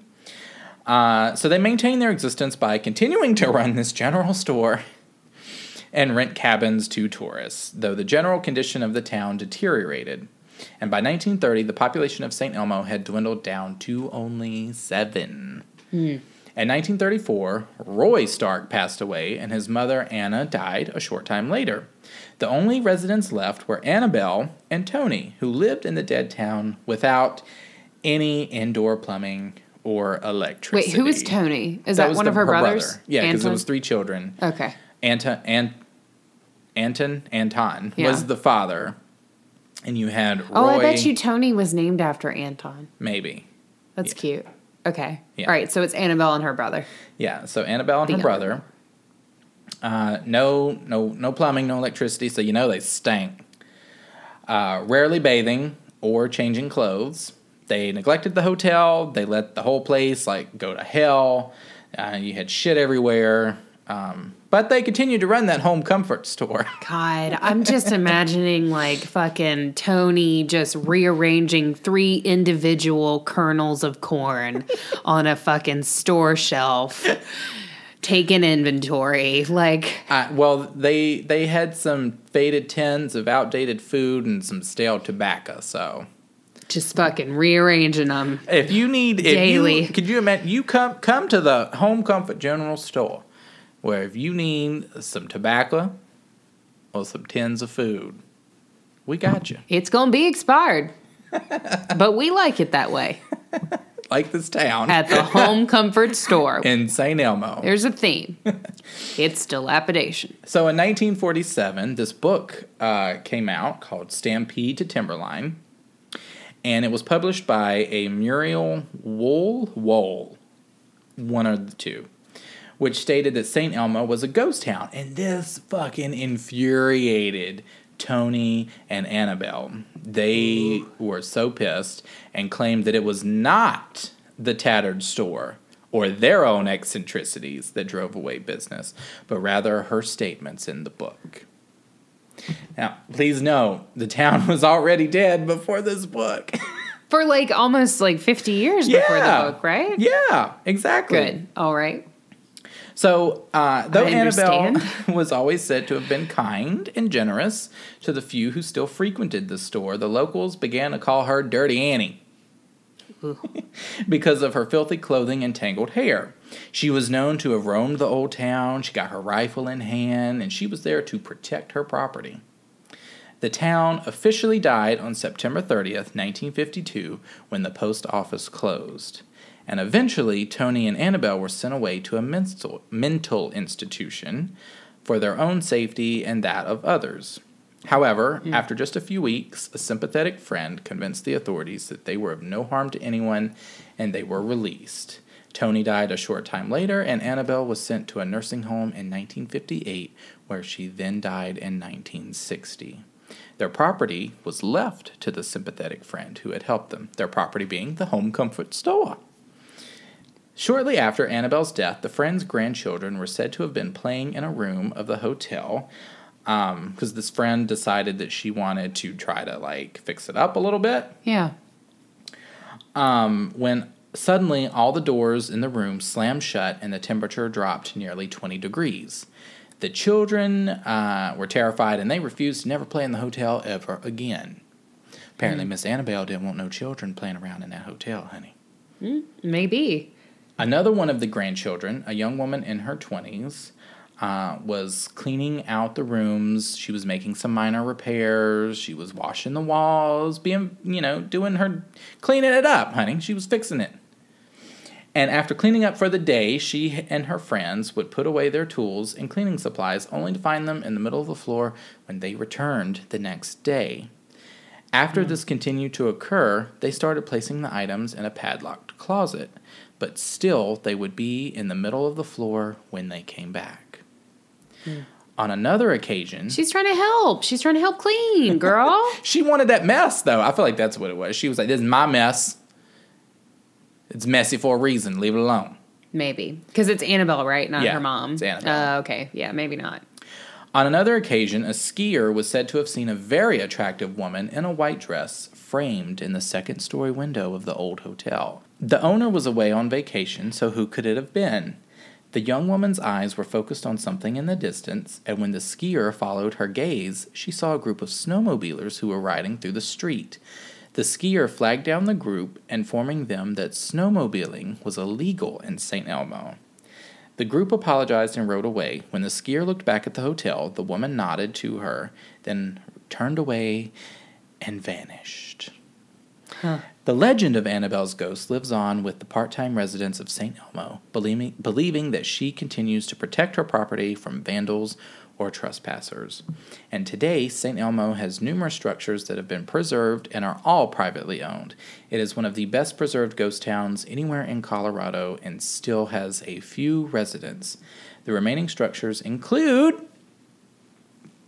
Uh, so they maintained their existence by continuing to run this general store and rent cabins to tourists, though the general condition of the town deteriorated. And by 1930, the population of St. Elmo had dwindled down to only seven. In 1934, Roy Stark passed away, and his mother Anna died a short time later. The only residents left were Annabelle and Tony, who lived in the dead town without any indoor plumbing or electricity. Wait, who is Tony? Is that, was one the- of her, brothers? brother. Yeah, because it was three children. Okay. Anton, Ant, Anton, Anton Yeah. was the father, and you had Roy. Oh, I bet you Tony was named after Anton. maybe. That's cute. Okay. Yeah. All right. So it's Annabelle and her brother. Yeah, so Annabelle and The her brother. Uh, no, no, no plumbing, no electricity, so you know they stank. Uh, rarely bathing or changing clothes. They neglected the hotel. They let the whole place like go to hell. Uh, you had shit everywhere. Um, but they continued to run that home comfort store. God, I'm just imagining like fucking Tony just rearranging three individual kernels of corn on a fucking store shelf, taking inventory. Like, Uh, well, they they had some faded tins of outdated food and some stale tobacco. So just fucking rearranging them. If you need if Daily. you, could you imagine you come come to the Home Comfort General Store, where if you need some tobacco or some tins of food, we got you. It's gonna be expired, but we like it that way Like this town at the home comfort store. in St. Elmo. There's a theme. It's dilapidation. So in 1947, this book uh, came out called Stampede to Timberline, and it was published by a Muriel Wool Wool, one of the two, which stated that St. Elmo was a ghost town, and this fucking infuriated Tony and Annabelle. They were so pissed and claimed that it was not the tattered store or their own eccentricities that drove away business, but rather her statements in the book. Now, please know the town was already dead before this book. For like almost like 50 years before the book, right? yeah, exactly. Good. All right. So, uh, though Annabelle was always said to have been kind and generous to the few who still frequented the store, the locals began to call her Dirty Annie because of her filthy clothing and tangled hair. She was known to have roamed the old town, she got her rifle in hand, and she was there to protect her property. The town officially died on September 30th, 1952, when the post office closed. And eventually, Tony and Annabelle were sent away to a mental, mental institution for their own safety and that of others. However, hmm. after just a few weeks, a sympathetic friend convinced the authorities that they were of no harm to anyone and they were released. Tony died a short time later, and Annabelle was sent to a nursing home in 1958, where she then died in 1960. Their property was left to the sympathetic friend who had helped them, their property being the home comfort store. Shortly after Annabelle's death, the friend's grandchildren were said to have been playing in a room of the hotel because this friend decided that she wanted to try to like fix it up a little bit Yeah. um, when suddenly all the doors in the room slammed shut and the temperature dropped nearly 20 degrees. The children uh, were terrified and they refused to never play in the hotel ever again. Apparently, Miss Annabelle didn't want no children playing around in that hotel, honey. Maybe. Another one of the grandchildren, a young woman in her 20s, uh, was cleaning out the rooms. She was making some minor repairs. She was washing the walls, being, you know, doing her, cleaning it up, honey. She was fixing it. And after cleaning up for the day, she and her friends would put away their tools and cleaning supplies only to find them in the middle of the floor when they returned the next day. After hmm. this continued to occur, they started placing the items in a padlocked closet, but still they would be in the middle of the floor when they came back. Hmm. On another occasion, She's trying to help. She's trying to help clean, girl. she wanted that mess though. I feel like that's what it was. She was like, "This is my mess. It's messy for a reason. Leave it alone." maybe. Because it's Annabelle, right? Not Yeah, her mom. it's Annabelle. Uh, okay. Yeah, maybe not. On another occasion, a skier was said to have seen a very attractive woman in a white dress framed in the second story window of the old hotel. The owner was away on vacation, so who could it have been? The young woman's eyes were focused on something in the distance, and when the skier followed her gaze, she saw a group of snowmobilers who were riding through the street. The skier flagged down the group, informing them that snowmobiling was illegal in St. Elmo. The group apologized and rode away. When the skier looked back at the hotel, the woman nodded to her, then turned away and vanished. The legend of Annabelle's ghost lives on with the part time residents of St. Elmo, believing, believing that she continues to protect her property from vandals or trespassers. And today, St. Elmo has numerous structures that have been preserved and are all privately owned. It is one of the best preserved ghost towns anywhere in Colorado and still has a few residents. The remaining structures include.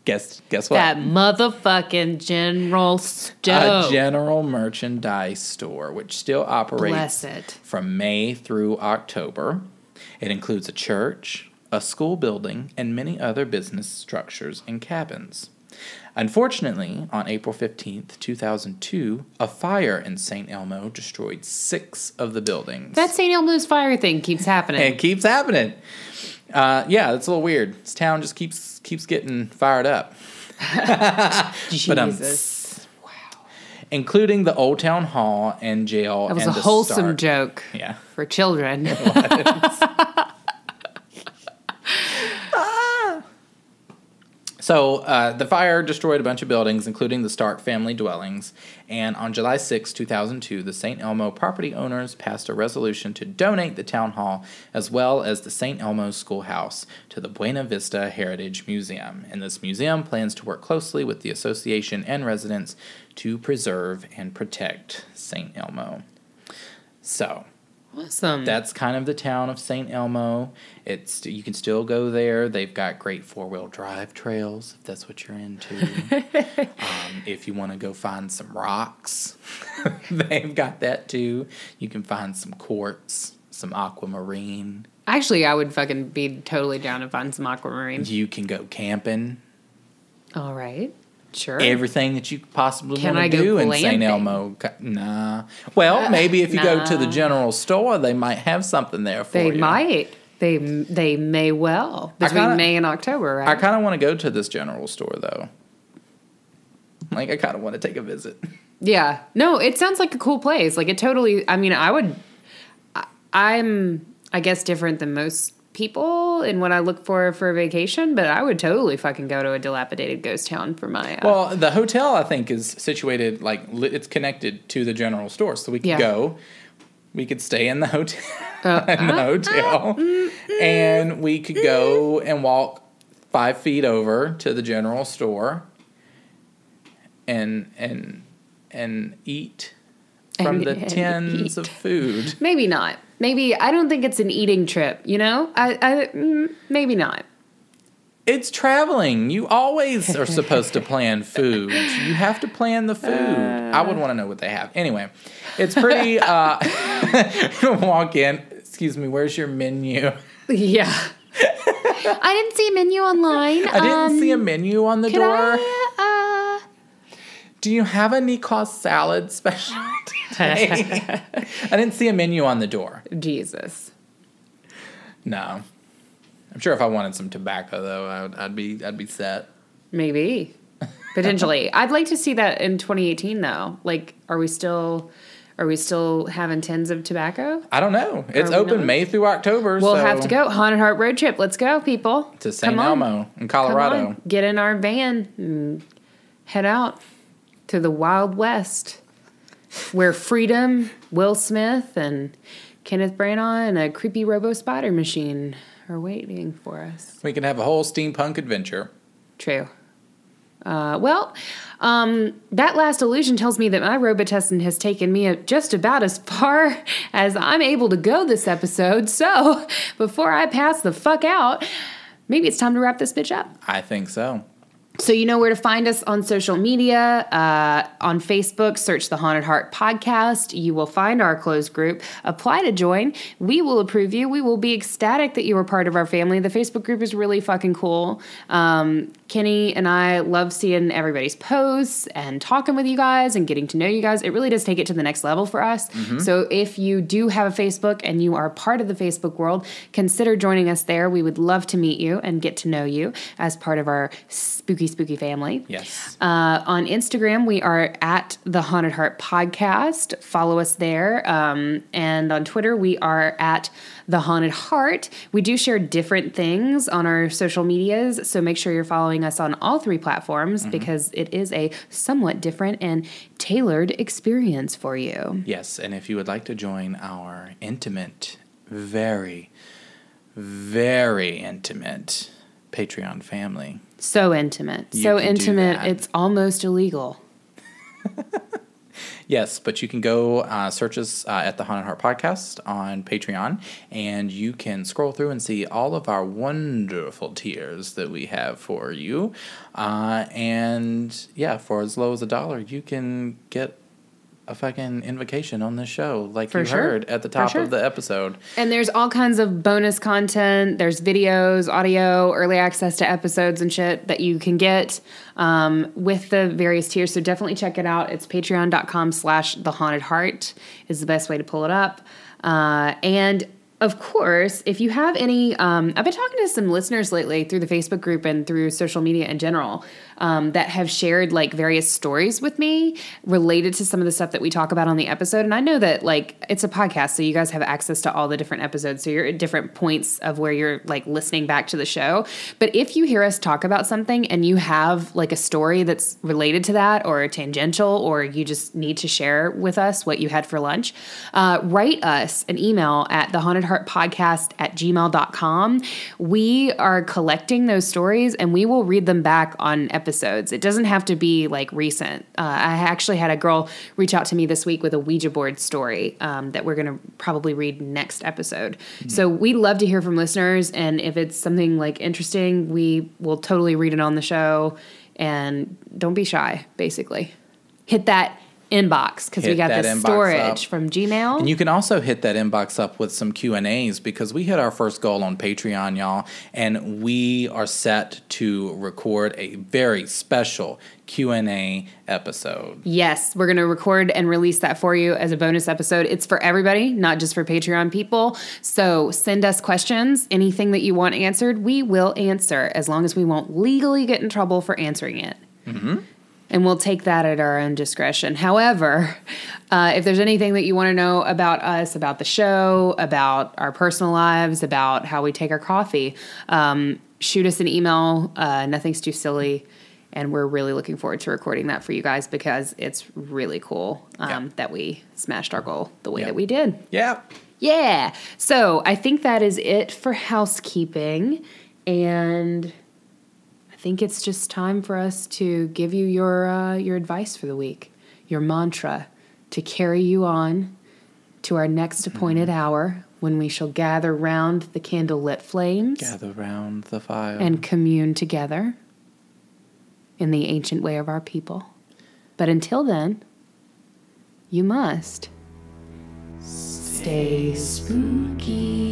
Guess, guess what? That motherfucking General Stove. a general merchandise store, which still operates from May through October. It includes a church, a school building, and many other business structures and cabins. Unfortunately, on April 15th, 2002, a fire in St. Elmo destroyed six of the buildings. That St. Elmo's fire thing keeps happening. it keeps happening. Uh, yeah, it's a little weird. This town just keeps keeps getting fired up. But, um, Jesus. including the Old Town Hall and jail. That was a wholesome joke Yeah. for children. So uh, the fire destroyed a bunch of buildings, including the Stark family dwellings. And on July 6, 2002, the St. Elmo property owners passed a resolution to donate the town hall as well as the St. Elmo schoolhouse to the Buena Vista Heritage Museum. And this museum plans to work closely with the association and residents to preserve and protect St. Elmo. So awesome. that's kind of the town of St. Elmo. It's you can still go there. They've got great four wheel drive trails if that's what you're into. um, if you want to go find some rocks, they've got that too. You can find some quartz, some aquamarine. Actually, I would fucking be totally down to find some aquamarine. You can go camping. All right. Sure. Everything that you possibly Can want to do in St. Elmo. Nah. Well, uh, maybe if you go to the general store, they might have something there for they you. might. They they may well between kinda- May and October, right? I kind of want to go to this general store though. Like I kind of want to take a visit. Yeah. No, it sounds like a cool place. Like it totally I mean, I would I, I'm I guess different than most people and what I look for for a vacation, but I would totally fucking go to a dilapidated ghost town for my uh, Well, the hotel I think is situated like it's connected to the general store, so we could Yeah. go. We could stay in the hotel, Uh, in the hotel, and we could go and walk five feet over to the general store, and and and eat from And- the and tins eat. of food. maybe not. Maybe I don't think it's an eating trip, you know? I I mm, maybe not. It's traveling. You always are supposed to plan food. You have to plan the food. I would want to know what they have. Anyway, it's pretty. Uh, walk in. Excuse me. Where's your menu? Yeah. I didn't see a menu online. I didn't Um, see a menu on the door. I, uh, Do you have a Nikos salad special today? I didn't see a menu on the door. Jesus. No. I'm sure if I wanted some tobacco though, I would, I'd be I'd be set. Maybe. Potentially. I'd like to see that in 2018 though. Like are we still are we still having tins of tobacco? I don't know. It's open not? May through October. We'll so have to go. Haunted Heart Road Trip. Let's go, people. to St. Elmo in Colorado. Get in our van and head out to the Wild West where freedom, Will Smith, and Kenneth Branagh and a creepy robo spider machine are waiting for us. We can have a whole steampunk adventure. True. Uh, well, um, that last illusion tells me that my Robitussin has taken me just about as far as I'm able to go this episode. So, before I pass the fuck out, maybe it's time to wrap this bitch up. I think so. So you know where to find us on social media. Uh, on Facebook, search the Haunted Heart Podcast. You will find our closed group. Apply to join. We will approve you. We will be ecstatic that you are part of our family. The Facebook group is really fucking cool. Um, Kenny and I love seeing everybody's posts and talking with you guys and getting to know you guys. It really does take it to the next level for us. So if you do have a Facebook and you are part of the Facebook world, consider joining us there. We would love to meet you and get to know you as part of our spooky, spooky family. Yes. Uh, on Instagram, we are at the Haunted Heart Podcast. Follow us there. Um, and on Twitter, we are at the Haunted Heart. We do share different things on our social medias, so make sure you're following us on all three platforms because it is a somewhat different and tailored experience for you. Yes, and if you would like to join our intimate, very, very intimate Patreon family, So intimate. You so intimate, it's almost illegal. Yes, but you can go uh, search us uh, at the Haunted Heart Podcast on Patreon, and you can scroll through and see all of our wonderful tiers that we have for you. Uh, and yeah, for as low as a dollar, you can get a fucking invocation on this show, like For you sure. heard at the top sure. of the episode. And there's all kinds of bonus content. There's videos, audio, early access to episodes and shit that you can get um, with the various tiers. So definitely check it out. It's patreon.com slash the haunted heart is the best way to pull it up. Uh, and of course, if you have any, um, I've been talking to some listeners lately through the Facebook group and through social media in general um, that have shared like various stories with me related to some of the stuff that we talk about on the episode. And I know that like it's a podcast, so you guys have access to all the different episodes. So you're at different points of where you're like listening back to the show. But if you hear us talk about something and you have like a story that's related to that or tangential, or you just need to share with us what you had for lunch, uh, write us an email at the haunted heart podcast at gmail.com. We are collecting those stories and we will read them back on episodes. It doesn't have to be like recent. Uh, I actually had a girl reach out to me this week with a Ouija board story um, that we're going to probably read next episode. So we love to hear from listeners. And if it's something like interesting, we will totally read it on the show. And don't be shy, basically. Hit that inbox because we got the storage up. from Gmail. And you can also hit that inbox up with some Q and A's because we hit our first goal on Patreon, y'all, and we are set to record a very special Q and A episode. Yes, we're going to record and release that for you as a bonus episode. It's for everybody, not just for Patreon people. So send us questions, anything that you want answered, we will answer as long as we won't legally get in trouble for answering it. Mm-hmm. And we'll take that at our own discretion. However, uh, if there's anything that you want to know about us, about the show, about our personal lives, about how we take our coffee, um, shoot us an email. Uh, nothing's too silly. And we're really looking forward to recording that for you guys because it's really cool um, Yeah. that we smashed our goal the way Yeah. that we did. Yeah. Yeah. So I think that is it for housekeeping. And I think it's just time for us to give you your uh, your advice for the week, your mantra to carry you on to our next appointed hour when we shall gather round the candlelit flames Gather round the fire. and commune together in the ancient way of our people. But until then, you must stay spooky.